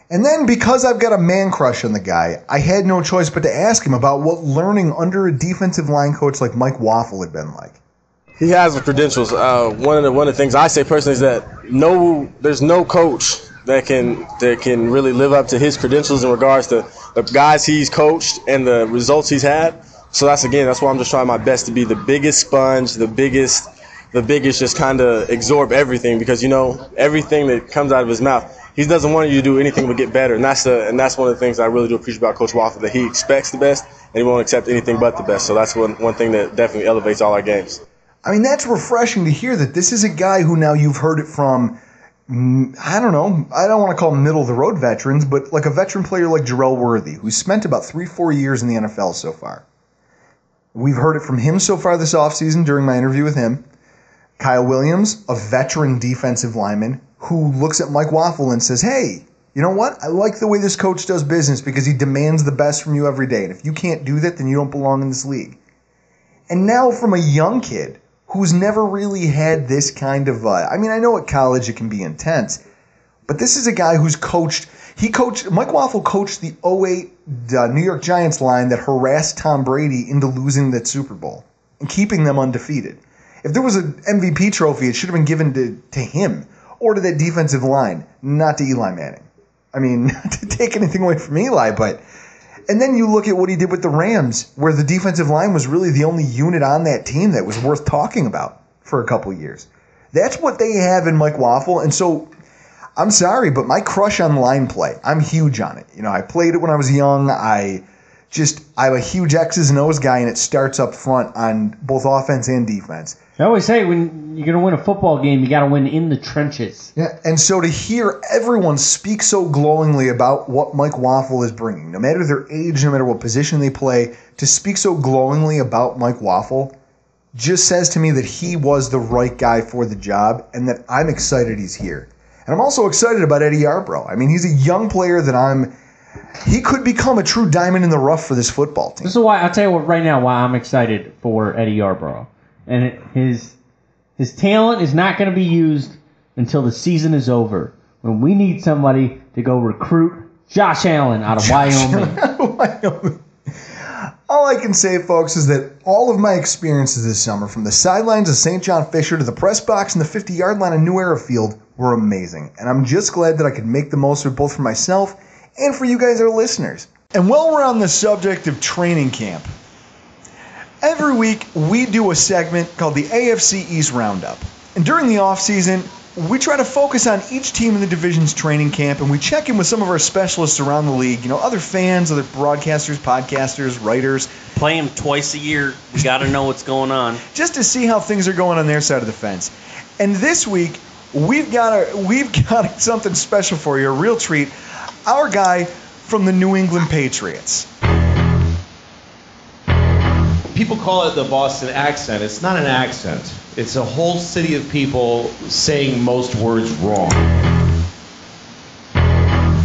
D: And then because I've got a man crush on the guy, I had no choice but to ask him about what learning under a defensive line coach like Mike Waufle had been like.
I: He has the credentials. Uh, one of the one of the things I say personally is that no, there's no coach that can that can really live up to his credentials in regards to the guys he's coached and the results he's had. So that's again, that's why I'm just trying my best to be the biggest sponge, the biggest, the biggest, just kind of absorb everything because you know everything that comes out of his mouth. He doesn't want you to do anything but get better, and that's the and that's one of the things I really do appreciate about Coach Waufle that he expects the best and he won't accept anything but the best. So that's one one thing that definitely elevates all our games.
D: I mean, that's refreshing to hear that this is a guy who now you've heard it from. Mm, I don't know. I don't want to call them middle of the road veterans, but like a veteran player like Jerel Worthy, who's spent about three, four years in the NFL so far. We've heard it from him so far this offseason during my interview with him. Kyle Williams, a veteran defensive lineman, who looks at Mike Waufle and says, Hey, you know what? I like the way this coach does business because he demands the best from you every day. And if you can't do that, then you don't belong in this league. And now from a young kid who's never really had this kind of, uh, I mean, I know at college it can be intense, but this is a guy who's coached, he coached, Mike Waufle coached the 08 uh, New York Giants line that harassed Tom Brady into losing that Super Bowl and keeping them undefeated. If there was an MVP trophy, it should have been given to, to him or to that defensive line, not to Eli Manning. I mean, [LAUGHS] not to take anything away from Eli, but. And then you look at what he did with the Rams, where the defensive line was really the only unit on that team that was worth talking about for a couple years. That's what they have in Mike Waufle. And so I'm sorry, but my crush on line play, I'm huge on it. You know, I played it when I was young. I just, I'm a huge X's and O's guy, and it starts up front on both offense and defense.
E: I always say when you're going to win a football game, you got to win in the trenches.
D: Yeah, and so to hear everyone speak so glowingly about what Mike Waufle is bringing, no matter their age, no matter what position they play, to speak so glowingly about Mike Waufle just says to me that he was the right guy for the job and that I'm excited he's here. And I'm also excited about Eddie Yarbrough. I mean, he's a young player that I'm. He could become a true diamond in the rough for this football team.
E: This is why I'll tell you what right now why I'm excited for Eddie Yarbrough, and it, his his talent is not going to be used until the season is over. When we need somebody to go recruit Josh Allen out of [LAUGHS] Wyoming.
D: All I can say, folks, is that all of my experiences this summer, from the sidelines of St. John Fisher to the press box and the 50 yard line of New Era Field, were amazing. And I'm just glad that I could make the most of it both for myself and for you guys, our listeners. And while we're on the subject of training camp, every week we do a segment called the AFC East Roundup. And during the offseason, we try to focus on each team in the division's training camp and we check in with some of our specialists around the league, you know, other fans, other broadcasters, podcasters, writers,
E: Play them twice a year. We got to know what's going on.
D: just to see how things are going on their side of the fence. And this week, we've got a we've [LAUGHS] got something special for you, a real treat. Our guy from the New England Patriots.
J: People call it the Boston accent. It's not an accent. It's a whole city of people saying most words wrong.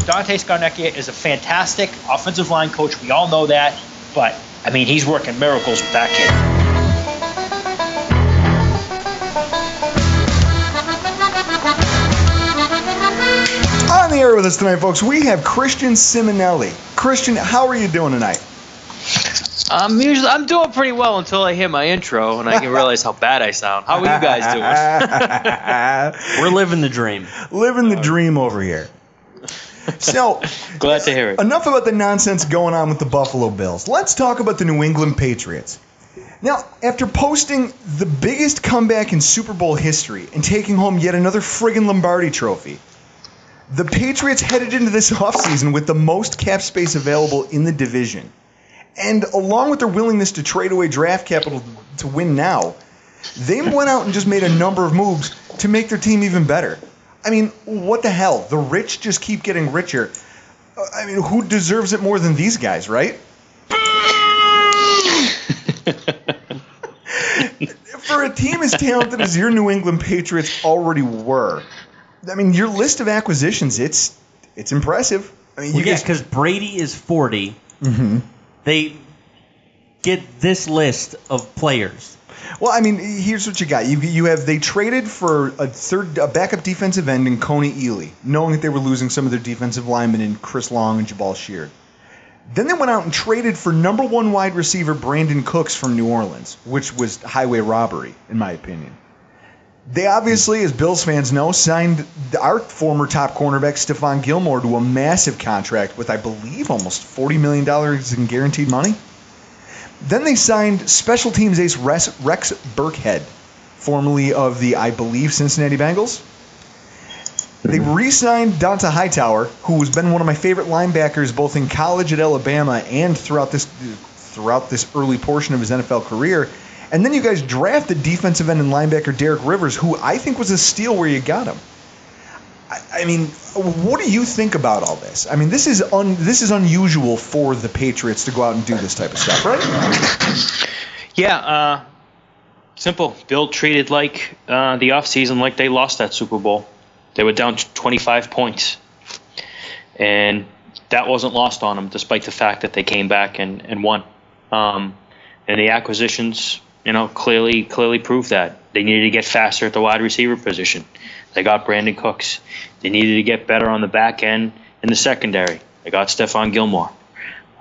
K: Dante Scarnecchia is a fantastic offensive line coach. We all know that. But, I mean, he's working miracles with that kid.
D: On the air with us tonight, folks, we have Christian Simonelli. Christian, how are you doing tonight?
L: I'm usually I'm doing pretty well until I hear my intro and I can realize how bad I sound. How are you guys doing? [LAUGHS]
E: We're living the dream.
D: Living the dream over here. So, [LAUGHS]
L: Glad to hear it.
D: enough about the nonsense going on with the Buffalo Bills. Let's talk about the New England Patriots. Now, after posting the biggest comeback in Super Bowl history and taking home yet another friggin' Lombardi trophy, the Patriots headed into this offseason with the most cap space available in the division. And along with their willingness to trade away draft capital to win now, they went out and just made a number of moves to make their team even better. I mean, what the hell? The rich just keep getting richer. Uh, I mean, who deserves it more than these guys, right? [LAUGHS] For a team as talented as your New England Patriots already were, I mean, your list of acquisitions, it's it's impressive. I mean, you
E: Well,
D: guys
E: because Brady is 40.
D: Mhm.
E: They get this list of players.
D: Well, I mean, here's what you got. You you have they traded for a third a backup defensive end in Kony Ealy, knowing that they were losing some of their defensive linemen in Chris Long and Jabaal Sheard. Then they went out and traded for number one wide receiver Brandin Cooks from New Orleans, which was highway robbery, in my opinion. They obviously, as Bills fans know, signed our former top cornerback Stephon Gilmore to a massive contract with, I believe, almost $40 million in guaranteed money. Then they signed special teams ace Rex, Rex Burkhead, formerly of the, I believe, Cincinnati Bengals. They mm-hmm. re-signed Dont'a Hightower, who has been one of my favorite linebackers both in college at Alabama and throughout this throughout this early portion of his NFL career. And then you guys drafted defensive end and linebacker Derek Rivers, who I think was a steal where you got him. I, I mean, what do you think about all this? I mean, this is un, this is unusual for the Patriots to go out and do this type of stuff, right?
L: Yeah, uh, simple. Bill treated like uh, the offseason like they lost that Super Bowl. They were down 25 points. And that wasn't lost on them, despite the fact that they came back and, and won. Um, and the acquisitions, you know, clearly clearly proved that. They needed to get faster at the wide receiver position. They got Brandin Cooks. They needed to get better on the back end in the secondary. They got Stephon Gilmore.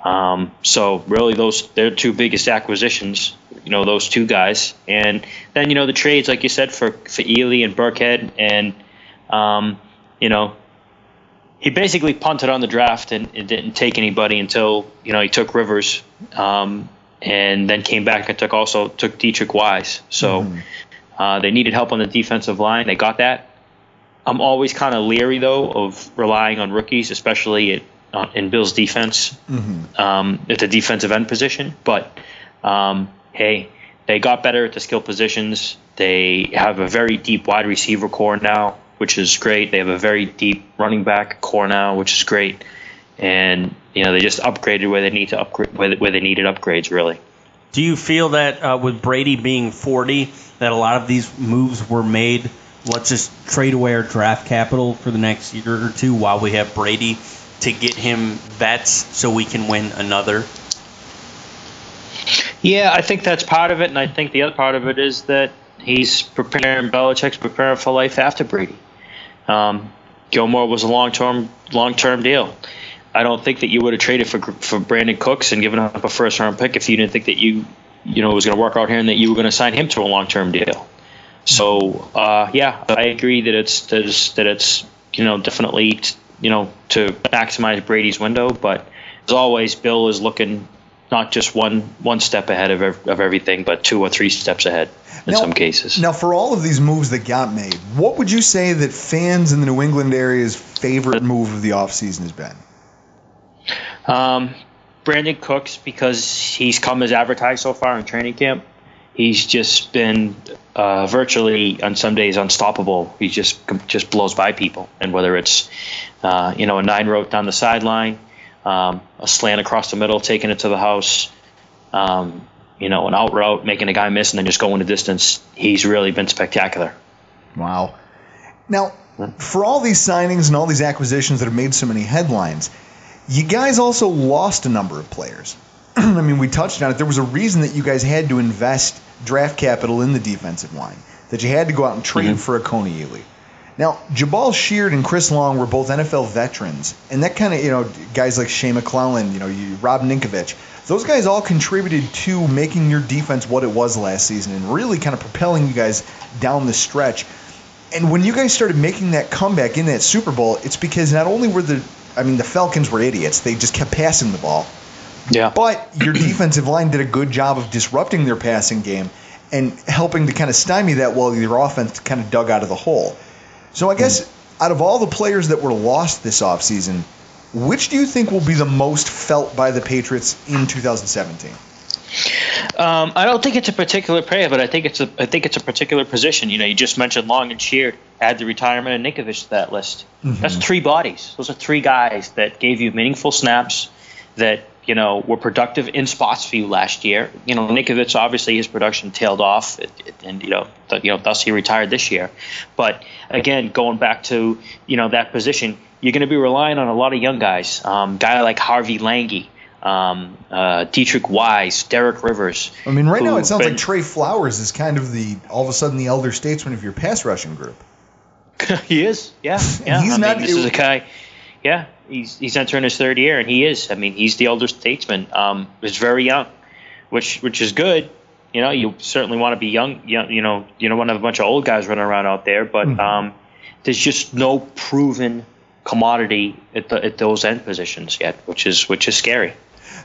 L: Um, so really, those their two biggest acquisitions. You know, those two guys, and then you know the trades, like you said, for for Ealy and Burkhead, and um, you know, he basically punted on the draft and, and didn't take anybody until you know he took Rivers, um, and then came back and took also took Deatrich Wise. So uh, they needed help on the defensive line. They got that. I'm always kind of leery though of relying on rookies, especially at, uh, in Bill's defense
D: Mm-hmm.
L: um, at the defensive end position. But um, hey, they got better at the skill positions. They have a very deep wide receiver corps now, which is great. They have a very deep running back corps now, which is great. And you know they just upgraded where they need to upgrade where, where they needed upgrades really.
E: Do you feel that uh, with Brady being 40, that a lot of these moves were made? Let's just trade away our draft capital for the next year or two while we have Brady to get him vets so we can win another.
L: Yeah, I think that's part of it, and I think the other part of it is that he's preparing Belichick's preparing for life after Brady. Um, Gilmore was a long term long term deal. I don't think that you would have traded for for Brandin Cooks and given up a first round pick if you didn't think that you you know it was going to work out here and that you were going to sign him to a long term deal. So uh, yeah, I agree that it's that it's, that it's you know definitely you know to maximize Brady's window, but as always, Bill is looking not just one one step ahead of of everything, but two or three steps ahead in
D: Now-
L: some cases.
D: Now, for all of these moves that got made, what would you say that fans in the New England area's favorite move of the offseason has been?
L: Um, Brandin Cooks, because he's come as advertised so far in training camp, he's just been uh, virtually on some days unstoppable. He just just blows by people, and whether it's uh, you know a nine route down the sideline, um, a slant across the middle, taking it to the house, um, you know an out route, making a guy miss, and then just going the distance. He's really been spectacular.
D: Wow. Now, for all these signings and all these acquisitions that have made so many headlines, you guys also lost a number of players. [CLEARS THROAT] I mean, we touched on it. There was a reason that you guys had to invest draft capital in the defensive line, that you had to go out and trade mm-hmm. for a Kony Ealy. Now, Jabaal Sheard and Chris Long were both NFL veterans, and that kind of, you know, guys like Shea McClellin, you know, you, Rob Ninkovich, those guys all contributed to making your defense what it was last season and really kind of propelling you guys down the stretch. And when you guys started making that comeback in that Super Bowl, it's because not only were the, I mean, the Falcons were idiots, they just kept passing the ball.
L: Yeah.
D: But your [CLEARS THROAT] defensive line did a good job of disrupting their passing game and helping to kind of stymie that while your offense kind of dug out of the hole. So I guess hmm. out of all the players that were lost this offseason, which do you think will be the most felt by the Patriots in 2017?
L: Um, I don't think it's a particular player, but I think it's a I think it's a particular position. You know, you just mentioned Long and Sheard. Add the retirement of Nikovich to that list.
D: Mhm.
L: That's three bodies. Those are three guys that gave you meaningful snaps that you know were productive in spots for you last year. You know, Nikovich obviously his production tailed off, and you know, th- you know, thus he retired this year. But again, going back to you know that position, you're going to be relying on a lot of young guys. Um, guy like Harvey Langi. Um, uh, Deatrich Wise, Derek Rivers.
D: I mean, right now it sounds
L: been-
D: like Trey Flowers is kind of the all of a sudden the elder statesman of your pass rushing group. [LAUGHS]
L: he is, yeah, [LAUGHS] yeah.
D: He's
L: I
D: not-
L: mean, this is a guy. Yeah, he's he's entering his third year, and he is. I mean, he's the elder statesman. Um, he's very young, which which is good. You know, you certainly want to be young. young you know, you don't want to have a bunch of old guys running around out there, but
D: Mhm.
L: um, there's just no proven commodity at the at those end positions yet, which is which is scary.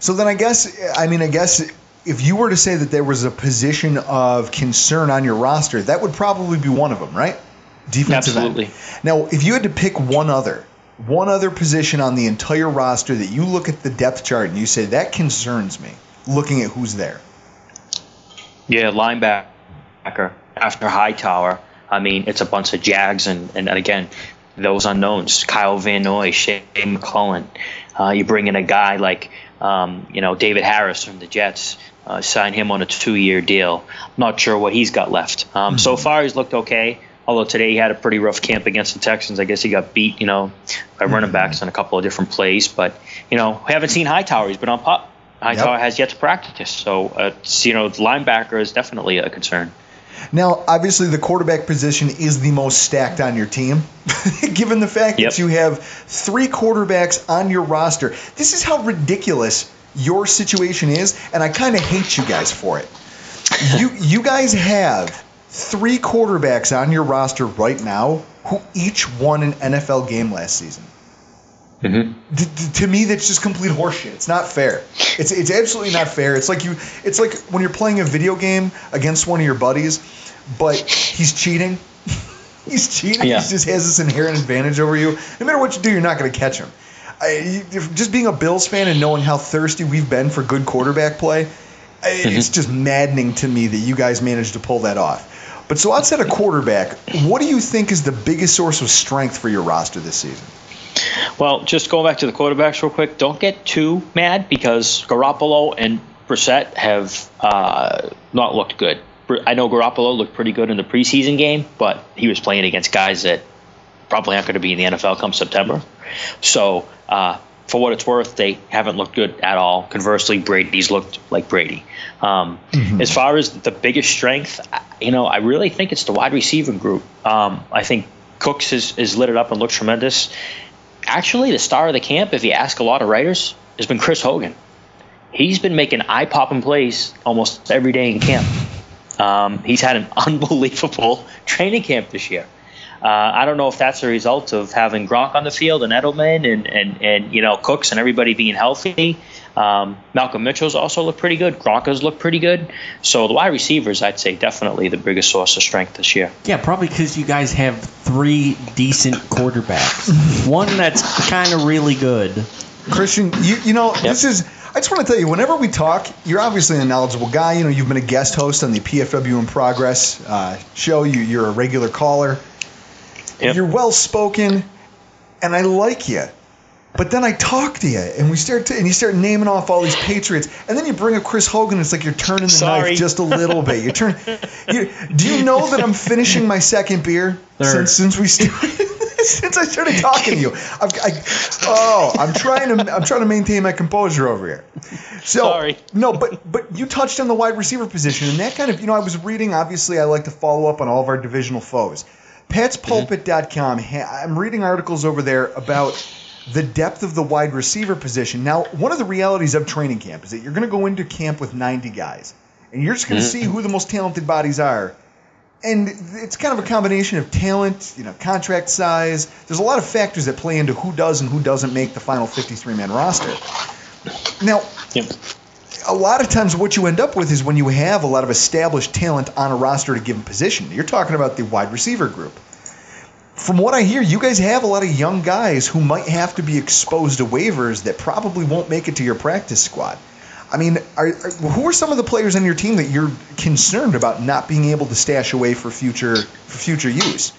D: So then I guess I mean I guess if you were to say that there was a position of concern on your roster, that would probably be one of them, right? Defensive end.
L: Absolutely.
D: Now, if you had to pick one other, one other position on the entire roster that you look at the depth chart and you say that concerns me, looking at who's there.
L: Yeah, linebacker after Hightower. I mean, it's a bunch of Jags and, and, and again, those unknowns. Kyle Van Noy, Shea McCullen. Uh, you bring in a guy like, um, you know, David Harris from the Jets. Uh, sign him on a two-year deal. I'm Not sure what he's got left. Um, So far, he's looked okay. Although today he had a pretty rough camp against the Texans. I guess he got beat, you know, by running backs on a couple of different plays. But you know, we haven't seen Hightower. He's been on pup. Hightower has yet to practice. So, uh, you know, the linebacker is definitely a concern.
D: Now, obviously, the quarterback position is the most stacked on your team, [LAUGHS] given the fact
L: Yep.
D: that you have three quarterbacks on your roster. This is how ridiculous your situation is, and I kind of hate you guys for it. You you guys have three quarterbacks on your roster right now who each won an NFL game last season.
L: Mm-hmm.
D: D- d- to me, that's just complete horseshit. It's not fair. It's it's absolutely not fair. It's like you. It's like when you're playing a video game against one of your buddies, but he's cheating. [LAUGHS] he's cheating.
L: Yeah.
D: He just has this inherent advantage over you. No matter what you do, you're not going to catch him. I, if- just being a Bills fan and knowing how thirsty we've been for good quarterback play, I- it's just maddening to me that you guys managed to pull that off. But so outside of quarterback, what do you think is the biggest source of strength for your roster this season?
L: Well, just going back to the quarterbacks real quick, don't get too mad because Garoppolo and Brissett have uh, not looked good. I know Garoppolo looked pretty good in the preseason game, but he was playing against guys that probably aren't going to be in the NFL come September. So, uh, for what it's worth, they haven't looked good at all. Conversely, Brady's looked like Brady. Um, As far as the biggest strength, you know, I really think it's the wide receiver group. Um, I think Cooks is, is lit it up and looks tremendous. Actually, the star of the camp, if you ask a lot of writers, has been Chris Hogan. He's been making eye popping plays almost every day in camp. Um, he's had an [LAUGHS] unbelievable [LAUGHS] training camp this year. Uh, I don't know if that's a result of having Gronk on the field and Edelman and, and, and you know Cooks and everybody being healthy. Um, Malcolm Mitchell's also looked pretty good. Gronk has looked pretty good. So the wide receivers, I'd say, definitely the biggest source of strength this year.
E: Yeah, probably because you guys have three decent quarterbacks. [LAUGHS] One that's kind of really good.
D: Christian, you you know this is. I just want to tell you, whenever we talk, you're obviously a knowledgeable guy. You know, you've been a guest host on the PFW in Progress uh, show. You, you're a regular caller. You're well spoken, and I like you. But then I talk to you, and we start to, and you start naming off all these Patriots, and then you bring up Chris Hogan. It's like you're turning the
L: Sorry.
D: knife just a little bit. You turn. You, do you know that I'm finishing my second beer
E: Third.
D: since since we started? [LAUGHS] since I started talking to you, I've, I, oh, I'm trying to I'm trying to maintain my composure over here. So,
L: Sorry.
D: No, but but you touched on the wide receiver position, and that kind of you know I was reading. Obviously, I like to follow up on all of our divisional foes. PatsPulpit.com. ha- I'm reading articles over there about the depth of the wide receiver position. Now, one of the realities of training camp is that you're going to go into camp with 90 guys, and you're just going to
L: Mhm.
D: see who the most talented bodies are. And it's kind of a combination of talent, you know, contract size. There's a lot of factors that play into who does and who doesn't make the final 53 man roster. Now, a lot of times what you end up with is when you have a lot of established talent on a roster at a given position. You're talking about the wide receiver group. From what I hear, you guys have a lot of young guys who might have to be exposed to waivers that probably won't make it to your practice squad. I mean, are, are, who are some of the players on your team that you're concerned about not being able to stash away for future for future use?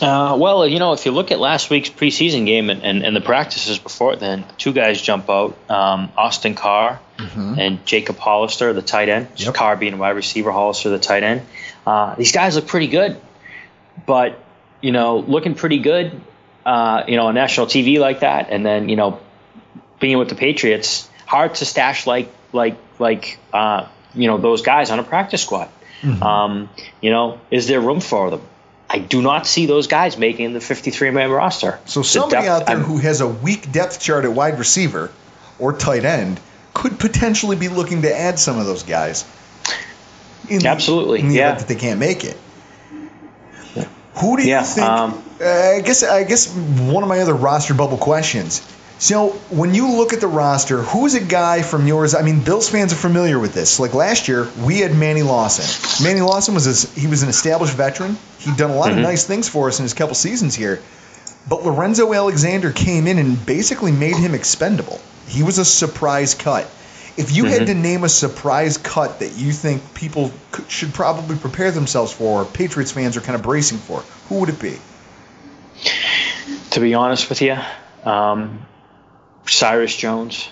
L: Uh, well, you know, if you look at last week's preseason game and, and, and the practices before then two guys jump out: um, Austin Carr and Jacob Hollister, the tight end. Carr being wide receiver, Hollister the tight end. Uh, these guys look pretty good, but you know, looking pretty good. Uh, you know, on national TV like that, and then you know, being with the Patriots, hard to stash like like like uh, you know those guys on a practice squad. Um, you know, is there room for them? I do not see those guys making the 53 man roster.
D: So
L: The
D: somebody
L: depth-
D: out there
L: I'm-
D: who has a weak depth chart at wide receiver or tight end could potentially be looking to add some of those guys. In the-
L: Absolutely,
D: in the
L: yeah.
D: event that they can't make it. Who do you
L: Yeah,
D: think?
L: um,
D: uh, I guess I guess one of my other roster bubble questions. So when you look at the roster, who's a guy from yours? I mean, Bills fans are familiar with this. Like last year, we had Manny Lawson. Manny Lawson was a, he was an established veteran. He'd done a lot
L: Mhm.
D: of nice things for us in his couple seasons here. But Lorenzo Alexander came in and basically made him expendable. He was a surprise cut. If you had
L: Mhm.
D: to name a surprise cut that you think people could, should probably prepare themselves for, or Patriots fans are kind of bracing for, who would it be?
L: to be honest with you, um, Cyrus Jones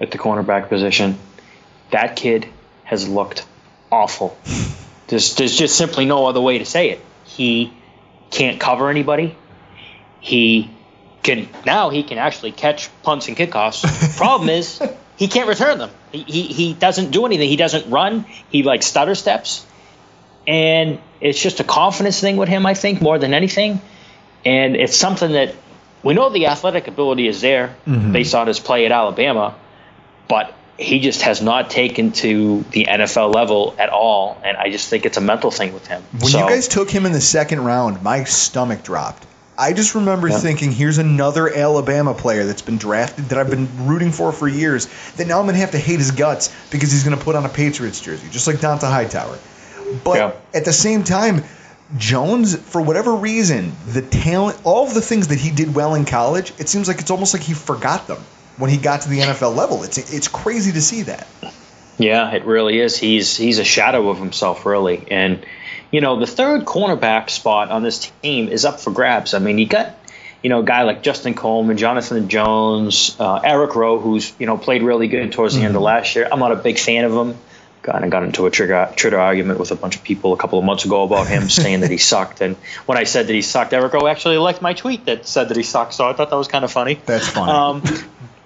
L: at the cornerback position, that kid has looked awful. [LAUGHS] There's, there's just simply no other way to say it. He can't cover anybody. He can now he can actually catch punts and kickoffs. [LAUGHS] Problem is he can't return them. He, he he doesn't do anything. He doesn't run. He like stutter steps, and it's just a confidence thing with him. I think more than anything, and it's something that we know the athletic ability is there
D: Mhm.
L: based on his play at Alabama, but he just has not taken to the NFL level at all, and I just think it's a mental thing with him.
D: When
L: so,
D: you guys took him in the second round, my stomach dropped. I just remember
L: Yeah.
D: thinking, here's another Alabama player that's been drafted that I've been rooting for for years. That now I'm going to have to hate his guts because he's going to put on a Patriots jersey, just like Dont'a Hightower. But at the same time, Jones, for whatever reason, the talent, all of the things that he did well in college, it seems like it's almost like he forgot them when he got to the NFL level. It's it's crazy to see that.
L: Yeah, it really is. He's he's a shadow of himself, really. And you know, the third cornerback spot on this team is up for grabs. I mean, you got you know a guy like Justin Coleman, Jonathan Jones, uh, Eric Rowe, who's you know played really good towards the end of last year. I'm not a big fan of him. Kind of got into a trigger, Twitter argument with a bunch of people a couple of months ago about him [LAUGHS] saying that he sucked. And when I said that he sucked, Eric Rowe actually liked my tweet that said that he sucked. So I thought that was kind of funny.
D: That's funny.
L: Um,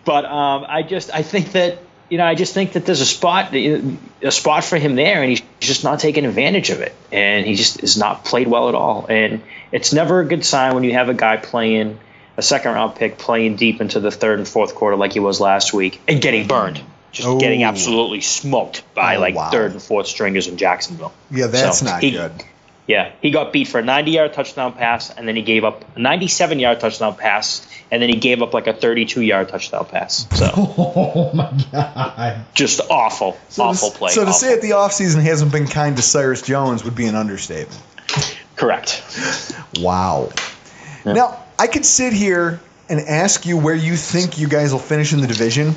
L: but um, I just I think that you know I just think that there's a spot a spot for him there, and he's just not taking advantage of it, and he just is not played well at all. And it's never a good sign when you have a guy playing a second round pick playing deep into the third and fourth quarter like he was last week and getting burned. Just
D: Oh.
L: getting absolutely smoked by
D: Oh,
L: like
D: wow.
L: third and fourth stringers in Jacksonville.
D: Yeah, that's
L: So
D: not
L: he-
D: good.
L: Yeah, he got beat for a 90 yard touchdown pass, and then he gave up a 97 yard touchdown pass, and then he gave up like a 32 yard touchdown pass. So [LAUGHS]
D: Oh my god.
L: just awful,
D: So
L: awful
D: to,
L: play.
D: So to say that the offseason hasn't been kind to Cyrus Jones would be an understatement.
L: Correct.
D: Wow. Now, I could sit here and ask you where you think you guys will finish in the division,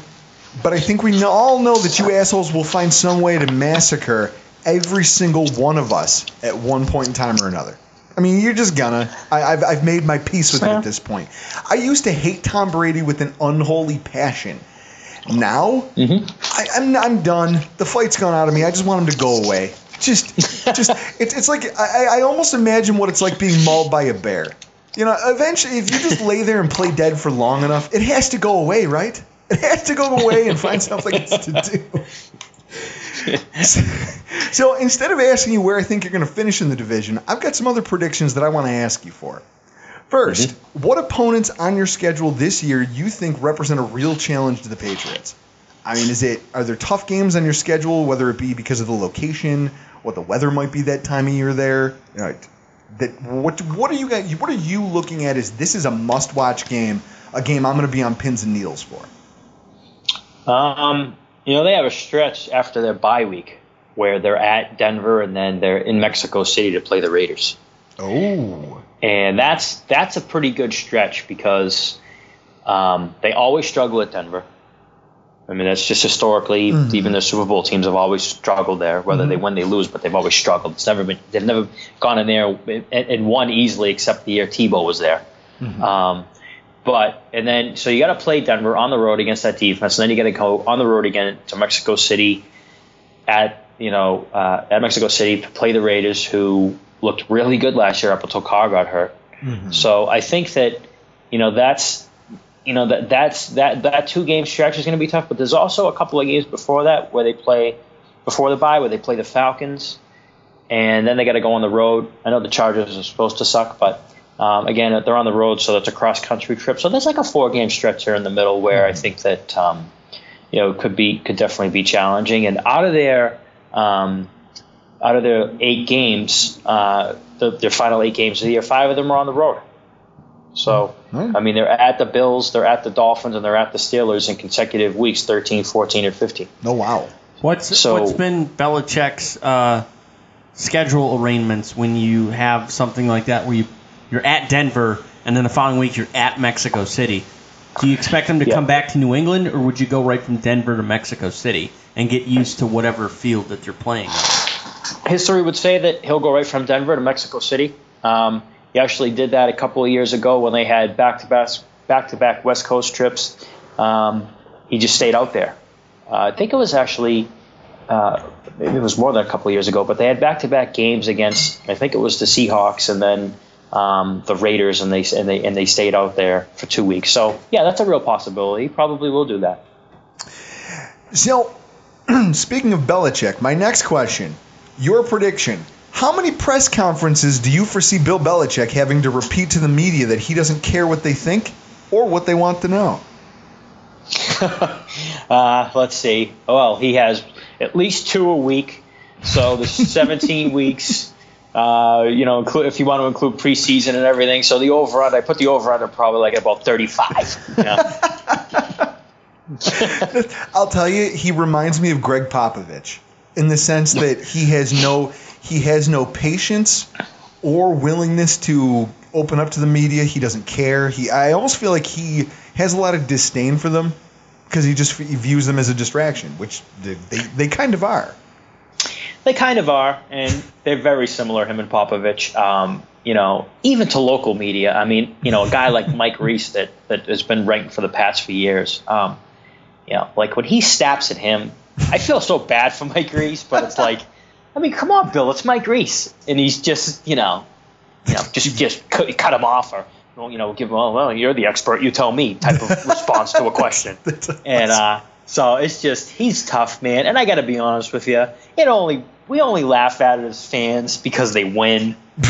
D: but I think we all know that you assholes will find some way to massacre every single one of us at one point in time or another. I mean, you're just gonna. I, I've, I've made my peace with it at this point. I used to hate Tom Brady with an unholy passion. Now, mm-hmm. I, I'm, I'm done. The fight's gone out of me. I just want him to go away. Just, just [LAUGHS] it's, it's like I, I almost imagine what it's like being mauled by a bear. You know, eventually, if you just lay there and play dead for long enough, it has to go away, right? It has to go away and find something else to do. [LAUGHS] [LAUGHS] So instead of asking you where I think you're going to finish in the division, I've got some other predictions that I want to ask you for. 1st what opponents on your schedule this year you think represent a real challenge to the Patriots? I mean, is it are there tough games on your schedule, whether it be because of the location, what the weather might be that time of year there? You know, that what what are you guys, what are you looking at? As this is a must-watch game, a game I'm going to be on pins and needles for.
L: Um, you know, they have a stretch after their bye week where they're at Denver and then they're in Mexico City to play the Raiders.
D: Oh.
L: And that's that's a pretty good stretch because um, they always struggle at Denver. I mean, that's just historically,
D: Mhm.
L: even the Super Bowl teams have always struggled there. Whether they
D: Mhm.
L: win, they lose, but they've always struggled. It's never been they've never gone in there and, and won easily, except the year Tebow was there. Um, but and then so you got to play Denver on the road against that defense, and then you got to go on the road again to Mexico City at you know uh, at Mexico City to play the Raiders, who looked really good last year up until Carr got hurt. So I think that you know that's you know that that's that that two game stretch is going to be tough. But there's also a couple of games before that where they play before the bye where they play the Falcons, and then they got to go on the road. I know the Chargers are supposed to suck, but um, again they're on the road, so that's a cross country trip. So there's like a four game stretch here in the middle where I think that um, you know could be could definitely be challenging. And out of their um, out of their eight games, uh, the, their final eight games of the year, five of them are on the road. So, I mean, they're at the Bills, they're at the Dolphins, and they're at the Steelers in consecutive weeks 13, 14, and 15.
D: Oh, wow.
E: What's
L: So-
E: what's been Belichick's uh, schedule arrangements when you have something like that where you you're at Denver and then the following week you're at Mexico City? Do you expect them to come back to New England or would you go right from Denver to Mexico City and get used to whatever field that you're playing on?
L: History would say that he'll go right from Denver to Mexico City. Um, he actually did that a couple of years ago when they had back-to-back, back-to-back West Coast trips. Um, he just stayed out there. Uh, I think it was actually uh, maybe it was more than a couple of years ago, but they had back-to-back games against I think it was the Seahawks and then um, the Raiders, and they and they and they stayed out there for two weeks. So yeah, that's a real possibility. Probably will do that.
D: So, [CLEARS THROAT] speaking of Belichick, my next question, your prediction. How many press conferences do you foresee Bill Belichick having to repeat to the media that he doesn't care what they think or what they want to know? [LAUGHS]
L: Uh, let's see. Well, he has at least two a week, so there's 17 [LAUGHS] weeks. Uh, you know, include, if you want to include preseason and everything. So the over under, I put the over under probably like about 35. [LAUGHS] Yeah. [LAUGHS]
D: I'll tell you, he reminds me of Gregg Popovich in the sense that he has no he has no patience or willingness to open up to the media. He doesn't care. He I almost feel like he has a lot of disdain for them because he just he views them as a distraction, which they, they, they kind of are.
L: They kind of are, and they're very similar, him and Popovich. Um, you know, even to local media. I mean, you know, a guy like [LAUGHS] Mike Reiss that, that has been ranked for the past few years. Um, you know, like when he snaps at him, I feel so bad for Mike Reiss, but it's like, I mean, come on, Bill, it's Mike Reiss, and he's just, you know, you know, just just cut, cut him off or. You know, give him, oh, well, you're the expert, you tell me, type of [LAUGHS] response to a question. And uh, so it's just he's tough, man. And I got to be honest with you, it only we only laugh at it as fans because they win. [LAUGHS]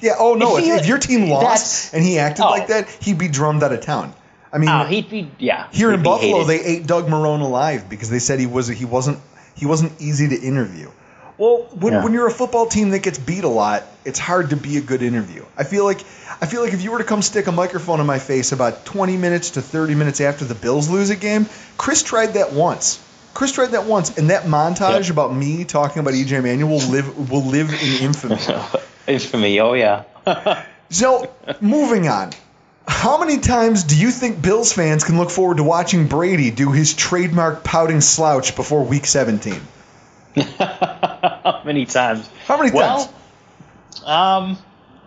D: Yeah. Oh no! If,
L: If he-
D: if your team lost and he acted
L: Oh.
D: like that, he'd be drummed out of town. I mean,
L: Oh, he'd be yeah.
D: here in Buffalo,
L: hated.
D: they ate Doug Marrone alive because they said he was he wasn't he wasn't easy to interview. Well, when,
L: Yeah.
D: when you're a football team that gets beat a lot, it's hard to be a good interview. I feel like I feel like if you were to come stick a microphone in my face about 20 minutes to 30 minutes after the Bills lose a game, Chris tried that once. Chris tried that once, and that montage about me talking about EJ Manuel will live will live in infamy. [LAUGHS]
L: Infamy. Oh yeah. [LAUGHS]
D: So, moving on. How many times do you think Bills fans can look forward to watching Brady do his trademark pouting slouch before Week 17?
L: How [LAUGHS] many times?
D: How many times?
L: well, um,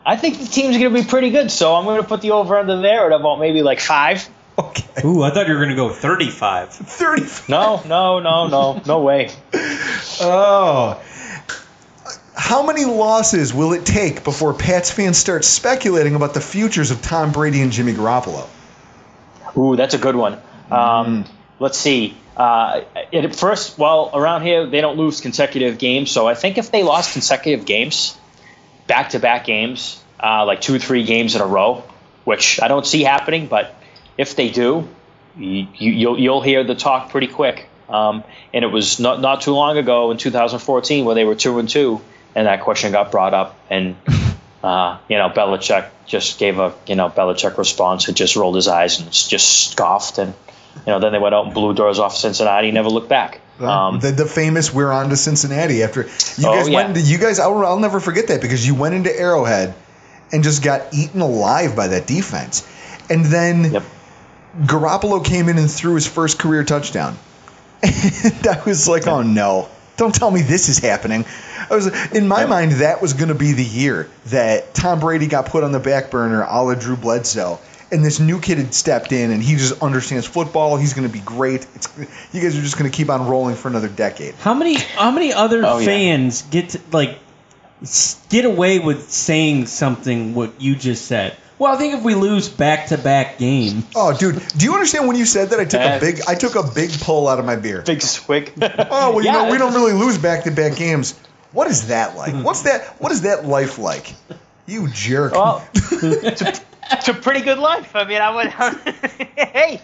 L: I think the team's going to be pretty good, so I'm going to put the over under there at about maybe like five. [LAUGHS]
E: Ooh, I thought you were going to go 35.
D: 35.
L: No, no, no, no, no way.
D: Oh. How many losses will it take before Pats fans start speculating about the futures of Tom Brady and Jimmy Garoppolo?
L: Ooh, that's a good one. Um, Let's see. Uh, at first, well, around here they don't lose consecutive games, so I think if they lost consecutive games, back-to-back games, uh, like two or three games in a row, which I don't see happening, but if they do, you, you, you'll you'll hear the talk pretty quick. Um, and it was not not too long ago in 2014 when they were two and two, and that question got brought up, and [LAUGHS] uh, you know Belichick just gave a you know Belichick response and just rolled his eyes and just scoffed, and you know then they went out and blew doors off Cincinnati, never looked back. Um,
D: the, the famous "We're on to Cincinnati" after you
L: Oh,
D: guys
L: yeah.
D: went into you guys. I'll, I'll never forget that because you went into Arrowhead and just got eaten alive by that defense, and then Garoppolo came in and threw his first career touchdown. [LAUGHS] And I was like, "Oh no! Don't tell me this is happening." I was in my mind that was going to be the year that Tom Brady got put on the back burner, a la Drew Bledsoe. And this new kid had stepped in, and he just understands football. He's going to be great. It's, you guys are just going to keep on rolling for another decade.
E: How many how many other
D: Oh, yeah.
E: fans get to, like get away with saying something what you just said? Well, I think if we lose back to back games.
D: Oh, dude, do you understand when you said that? I took a big, I took a big pull out of my beer.
L: Big swig. [LAUGHS]
D: oh well, you
L: Yeah,
D: know we don't really lose back to back games. What is that like? [LAUGHS] What's that? What is that life like? You jerk.
L: Well, [LAUGHS] it's, a, it's a pretty good life. I mean, I would. hey,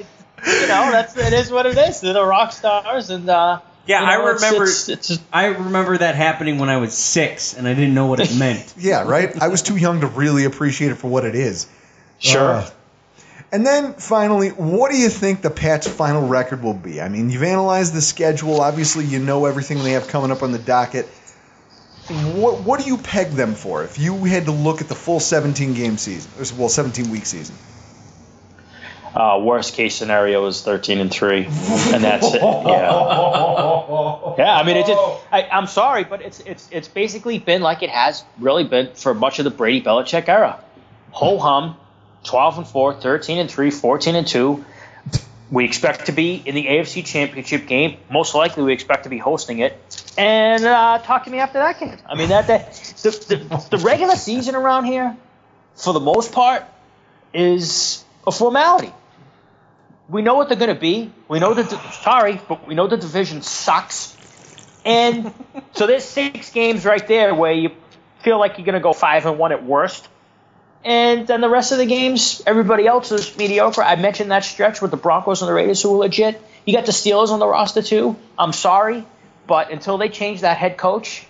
L: you know, that's it is what it is. They're the rock stars, and uh,
E: Yeah,
L: you know,
E: I remember.
L: it's- it's just-
E: I remember that happening when I was six, and I didn't know what it [LAUGHS] meant.
D: yeah, right. I was too young to really appreciate it for what it is.
E: Sure.
D: Uh, and then finally, what do you think the Pats' final record will be? I mean, you've analyzed the schedule. Obviously, you know everything they have coming up on the docket. What what do you peg them for if you had to look at the full 17 game season? or Well, 17 week season.
L: Uh, worst case scenario is thirteen and three, and that's it. Yeah. [LAUGHS] Yeah, I mean, it just, I, I'm sorry, but it's it's it's basically been like it has really been for much of the Brady Belichick era. Ho hum, 12 and 4, 13 and 3, 14 and 2. We expect to be in the AFC Championship game. Most likely, we expect to be hosting it. And uh, talk to me after that game. I mean, that, that the, the, the regular season around here, for the most part, is a formality. We know what they're going to be. We know that. The, sorry, but we know the division sucks. And [LAUGHS] so there's six games right there where you feel like you're going to go five and one at worst. And then the rest of the games, everybody else is mediocre. I mentioned that stretch with the Broncos and the Raiders who were legit. You got the Steelers on the roster too. I'm sorry, but until they change that head coach,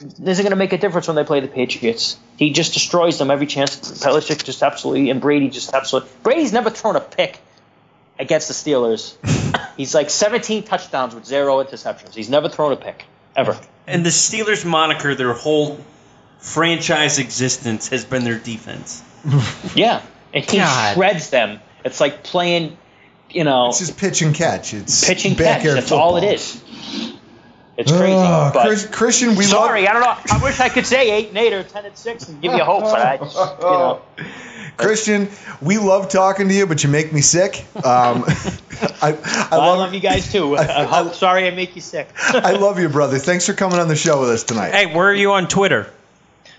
L: isn't going to make a difference when they play the Patriots. He just destroys them every chance. Belichick just absolutely, and Brady just absolutely. Brady's never thrown a pick against the Steelers. [LAUGHS] He's like 17 touchdowns with zero interceptions. He's never thrown a pick ever.
E: And the Steelers moniker, their whole franchise existence has been their defense. [LAUGHS]
L: Yeah, and he
E: God.
L: shreds them. It's like playing, you know,
D: It's just pitch and catch. It's
L: pitch and catch.
D: backyard
L: That's all it
D: football.
L: is. It's crazy.
D: Oh,
L: but
D: Chris- Christian, we love.
L: sorry, I don't know. I wish I could say eight and eight or ten and six and give you hope, but I just, you know. [LAUGHS]
D: Christian, we love talking to you, but you make me sick. Um, [LAUGHS] I, I,
L: I
D: love,
L: love you guys too. I, am sorry I make you sick.
D: I love you, brother. Thanks for coming on the show with us tonight.
E: Hey, where are you on Twitter?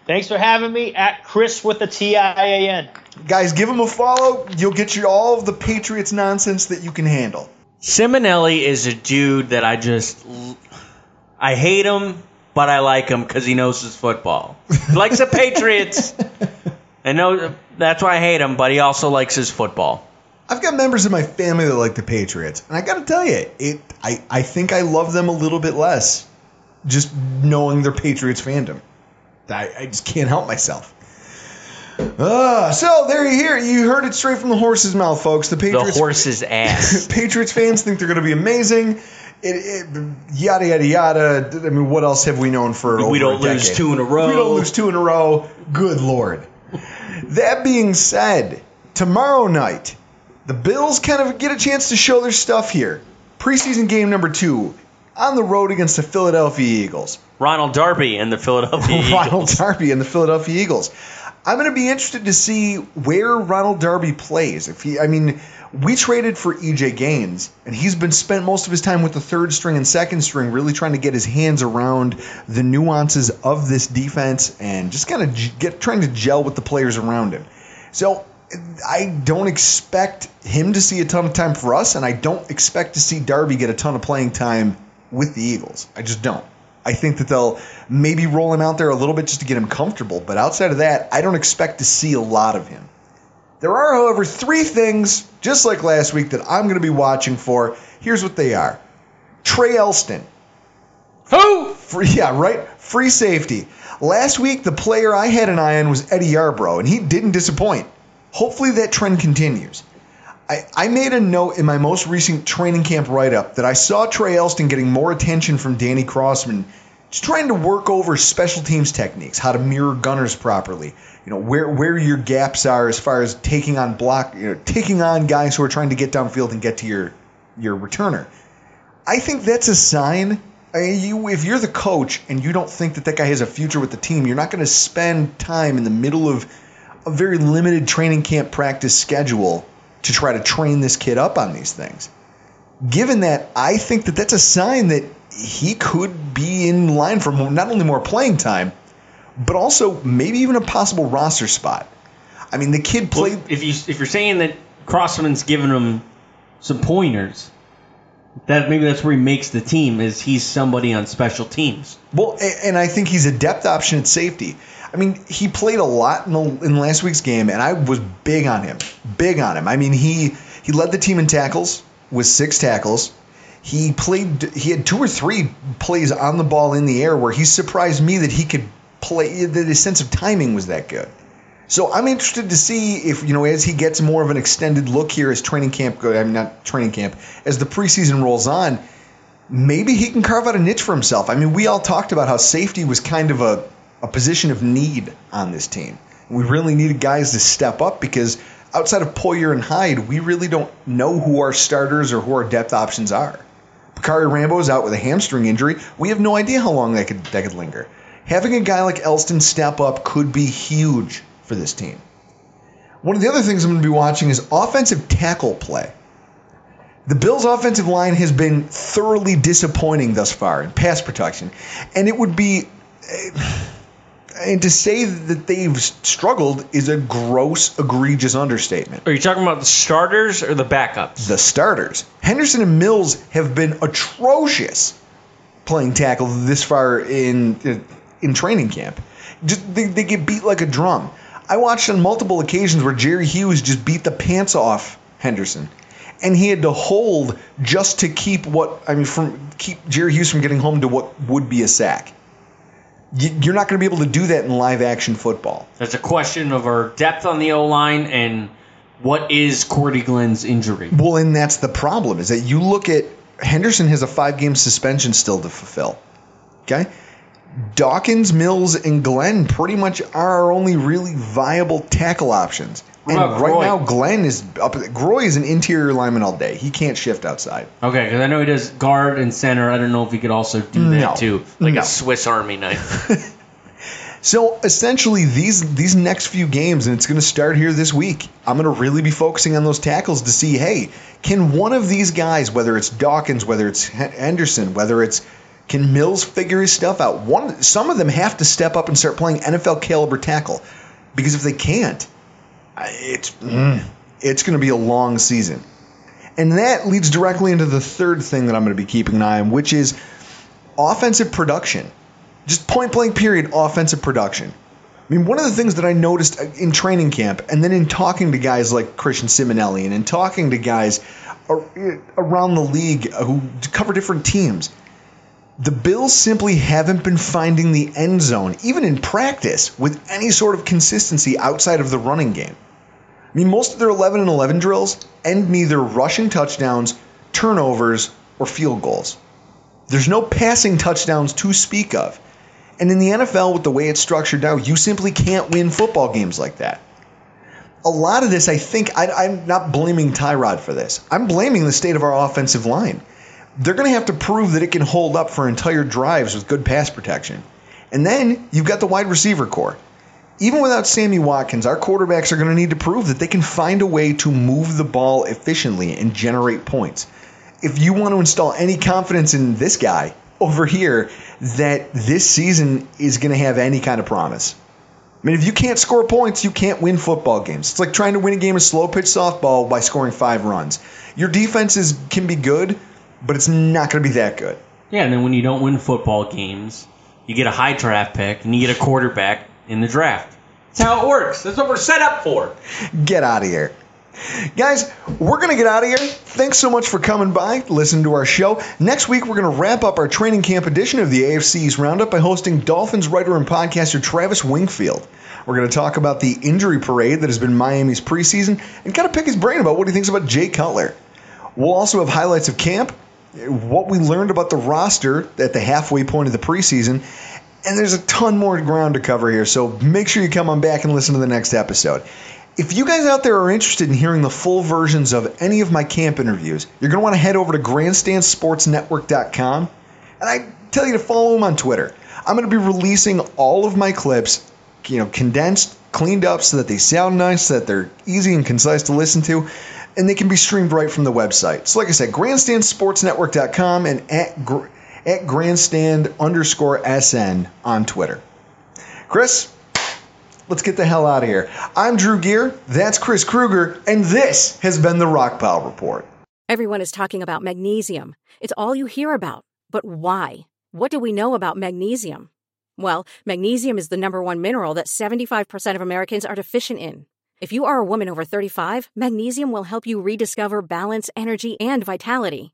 L: Thanks for having me at Chris with the T I A N.
D: Guys, give him a follow. You'll get you all of the Patriots nonsense that you can handle.
E: Simonelli is a dude that I just I hate him, but I like him because he knows his football. He likes the Patriots. [LAUGHS] I know that's why I hate him, but he also likes his football.
D: I've got members of my family that like the Patriots, and I got to tell you, it. I, I think I love them a little bit less. just knowing their Patriots fandom. I, I just can't help myself. Uh, so there you hear it. You heard it straight from the horse's mouth, folks. The Patriots
E: the horse's [LAUGHS] ass.
D: Patriots fans think they're going to be amazing. It, it, yada yada yada. I mean, what else have we known for?
E: We
D: over
E: don't
D: a
E: lose two in a row.
D: We don't lose two in a row. Good lord. that being said, tomorrow night, the Bills kind of get a chance to show their stuff here. Preseason game number two on the road against the Philadelphia Eagles.
E: Ronald Darby and the Philadelphia [LAUGHS] Eagles.
D: Ronald Darby and the Philadelphia Eagles. I'm going to be interested to see where Ronald Darby plays. If he, I mean, we traded for EJ Gaines, and he's been spent most of his time with the third string and second string, really trying to get his hands around the nuances of this defense and just kind of get trying to gel with the players around him. So I don't expect him to see a ton of time for us, and I don't expect to see Darby get a ton of playing time with the Eagles. I just don't. I think that they'll maybe roll him out there a little bit just to get him comfortable, but outside of that, I don't expect to see a lot of him. There are, however, three things, just like last week, that I'm going to be watching for. Here's what they are Trae Elston.
E: Who?
D: Free, yeah, right? Free safety. Last week, the player I had an eye on was Eddie Yarbrough, and he didn't disappoint. Hopefully, that trend continues. I, I made a note in my most recent training camp write up that I saw Trae Elston getting more attention from Danny Crossman, just trying to work over special teams techniques, how to mirror gunners properly, you know, where where your gaps are as far as taking on block, you know, taking on guys who are trying to get downfield and get to your your returner. I think that's a sign. I mean, you, if you're the coach and you don't think that that guy has a future with the team, you're not going to spend time in the middle of a very limited training camp practice schedule to try to train this kid up on these things. Given that, I think that that's a sign that he could be in line for not only more playing time, but also maybe even a possible roster spot. I mean, the kid played.
E: Well, if you if you're saying that Crossman's giving him some pointers, that maybe that's where he makes the team. Is he's somebody on special teams?
D: Well, and I think he's a depth option at safety. I mean, he played a lot in, the, in last week's game, and I was big on him. Big on him. I mean, he he led the team in tackles with six tackles. He played. He had two or three plays on the ball in the air where he surprised me that he could play. That his sense of timing was that good. So I'm interested to see if you know as he gets more of an extended look here as training camp. go- I mean, not training camp as the preseason rolls on. Maybe he can carve out a niche for himself. I mean, we all talked about how safety was kind of a, a position of need on this team. We really needed guys to step up because outside of Poyer and Hyde, we really don't know who our starters or who our depth options are. Bakari Rambo is out with a hamstring injury. We have no idea how long that could that could linger. Having a guy like Elston step up could be huge for this team. One of the other things I'm going to be watching is offensive tackle play. The Bills' offensive line has been thoroughly disappointing thus far in pass protection, and it would be. Eh, And to say that they've struggled is a gross, egregious understatement.
E: Are you talking about the starters or the backups?
D: The starters. Henderson and Mills have been atrocious playing tackle this far in uh, in training camp. Just, they, they get beat like a drum. I watched on multiple occasions where Jerry Hughes just beat the pants off Henderson, and he had to hold just to keep what I mean from keep Jerry Hughes from getting home to what would be a sack. You- You're not going to be able to do that in live action football.
E: There's a question of our depth on the O line and what is Cordy Glenn's injury.
D: Well, and that's the problem is that you look at Henderson has a five game suspension still to fulfill. Okay? Dawkins, Mills, and Glenn pretty much are our only really viable tackle options.
E: What
D: and
E: about
D: right
E: Groy?
D: now, Glenn is up. Groy is an interior lineman all day. He can't shift outside.
E: Okay, because I know he does guard and center. I don't know if he could also do
D: No.
E: that too, like
D: No.
E: a Swiss Army knife. [LAUGHS]
D: So essentially, these these next few games, and it's going to start here this week. I'm going to really be focusing on those tackles to see, hey, can one of these guys, whether it's Dawkins, whether it's H- Henderson, whether it's can Mills figure his stuff out? One, some of them have to step up and start playing NFL caliber tackle, because if they can't, I- it's mm, it's going to be a long season. And that leads directly into the third thing that I'm going to be keeping an eye on, which is offensive production. Just point blank period offensive production. I mean, one of the things that I noticed in training camp and then in talking to guys like Christian Simonelli and in talking to guys around the league who cover different teams, The Bills simply haven't been finding the end zone, even in practice, with any sort of consistency outside of the running game. I mean, most of their 11 and 11 drills end neither rushing touchdowns, turnovers, or field goals. There's no passing touchdowns to speak of. And in the NFL, with the way it's structured now, you simply can't win football games like that. A lot of this, I think, I, am not blaming Tyrod for this. I'm blaming the state of our offensive line. They're going to have to prove that it can hold up for entire drives with good pass protection. And then you've got the wide receiver corps. Even without Sammy Watkins, our quarterbacks are going to need to prove that they can find a way to move the ball efficiently and generate points. If you want to install any confidence in this guy over here, that this season is going to have any kind of promise. I mean, if you can't score points, you can't win football games. It's like trying to win a game of slow pitch softball by scoring five runs. Your defenses can be good, but it's not going to be that good.
E: Yeah, and then when you don't win football games, you get a high draft pick and you get a quarterback in the draft. That's how it works. That's what we're set up for.
D: Get out of here. Guys, we're going to get out of here. Thanks so much for coming by, listening to our show. Next week, we're going to wrap up our training camp edition of the AFC East Roundup by hosting Dolphins writer and podcaster Travis Wingfield. We're going to talk about the injury parade that has been Miami's preseason and kind of pick his brain about what he thinks about Jay Cutler. We'll also have highlights of camp, what we learned about the roster at the halfway point of the preseason, and there's a ton more ground to cover here, so make sure you come on back and listen to the next episode. If you guys out there are interested in hearing the full versions of any of my camp interviews, you're going to want to head over to grandstandsportsnetwork.com. And I tell you to follow them on Twitter. I'm going to be releasing all of my clips, you know, condensed, cleaned up so that they sound nice, so that they're easy and concise to listen to, and they can be streamed right from the website. So, like I said, grandstandsportsnetwork.com and at, at grandstand underscore SN on Twitter. Chris, let's get the hell out of here. I'm Drew Gear, that's Chris Krueger, and this has been the Rock Pile Report.
M: Everyone is talking about magnesium. It's all you hear about. But why? What do we know about magnesium? Well, magnesium is the number one mineral that 75% of Americans are deficient in. If you are a woman over 35, magnesium will help you rediscover balance, energy, and vitality.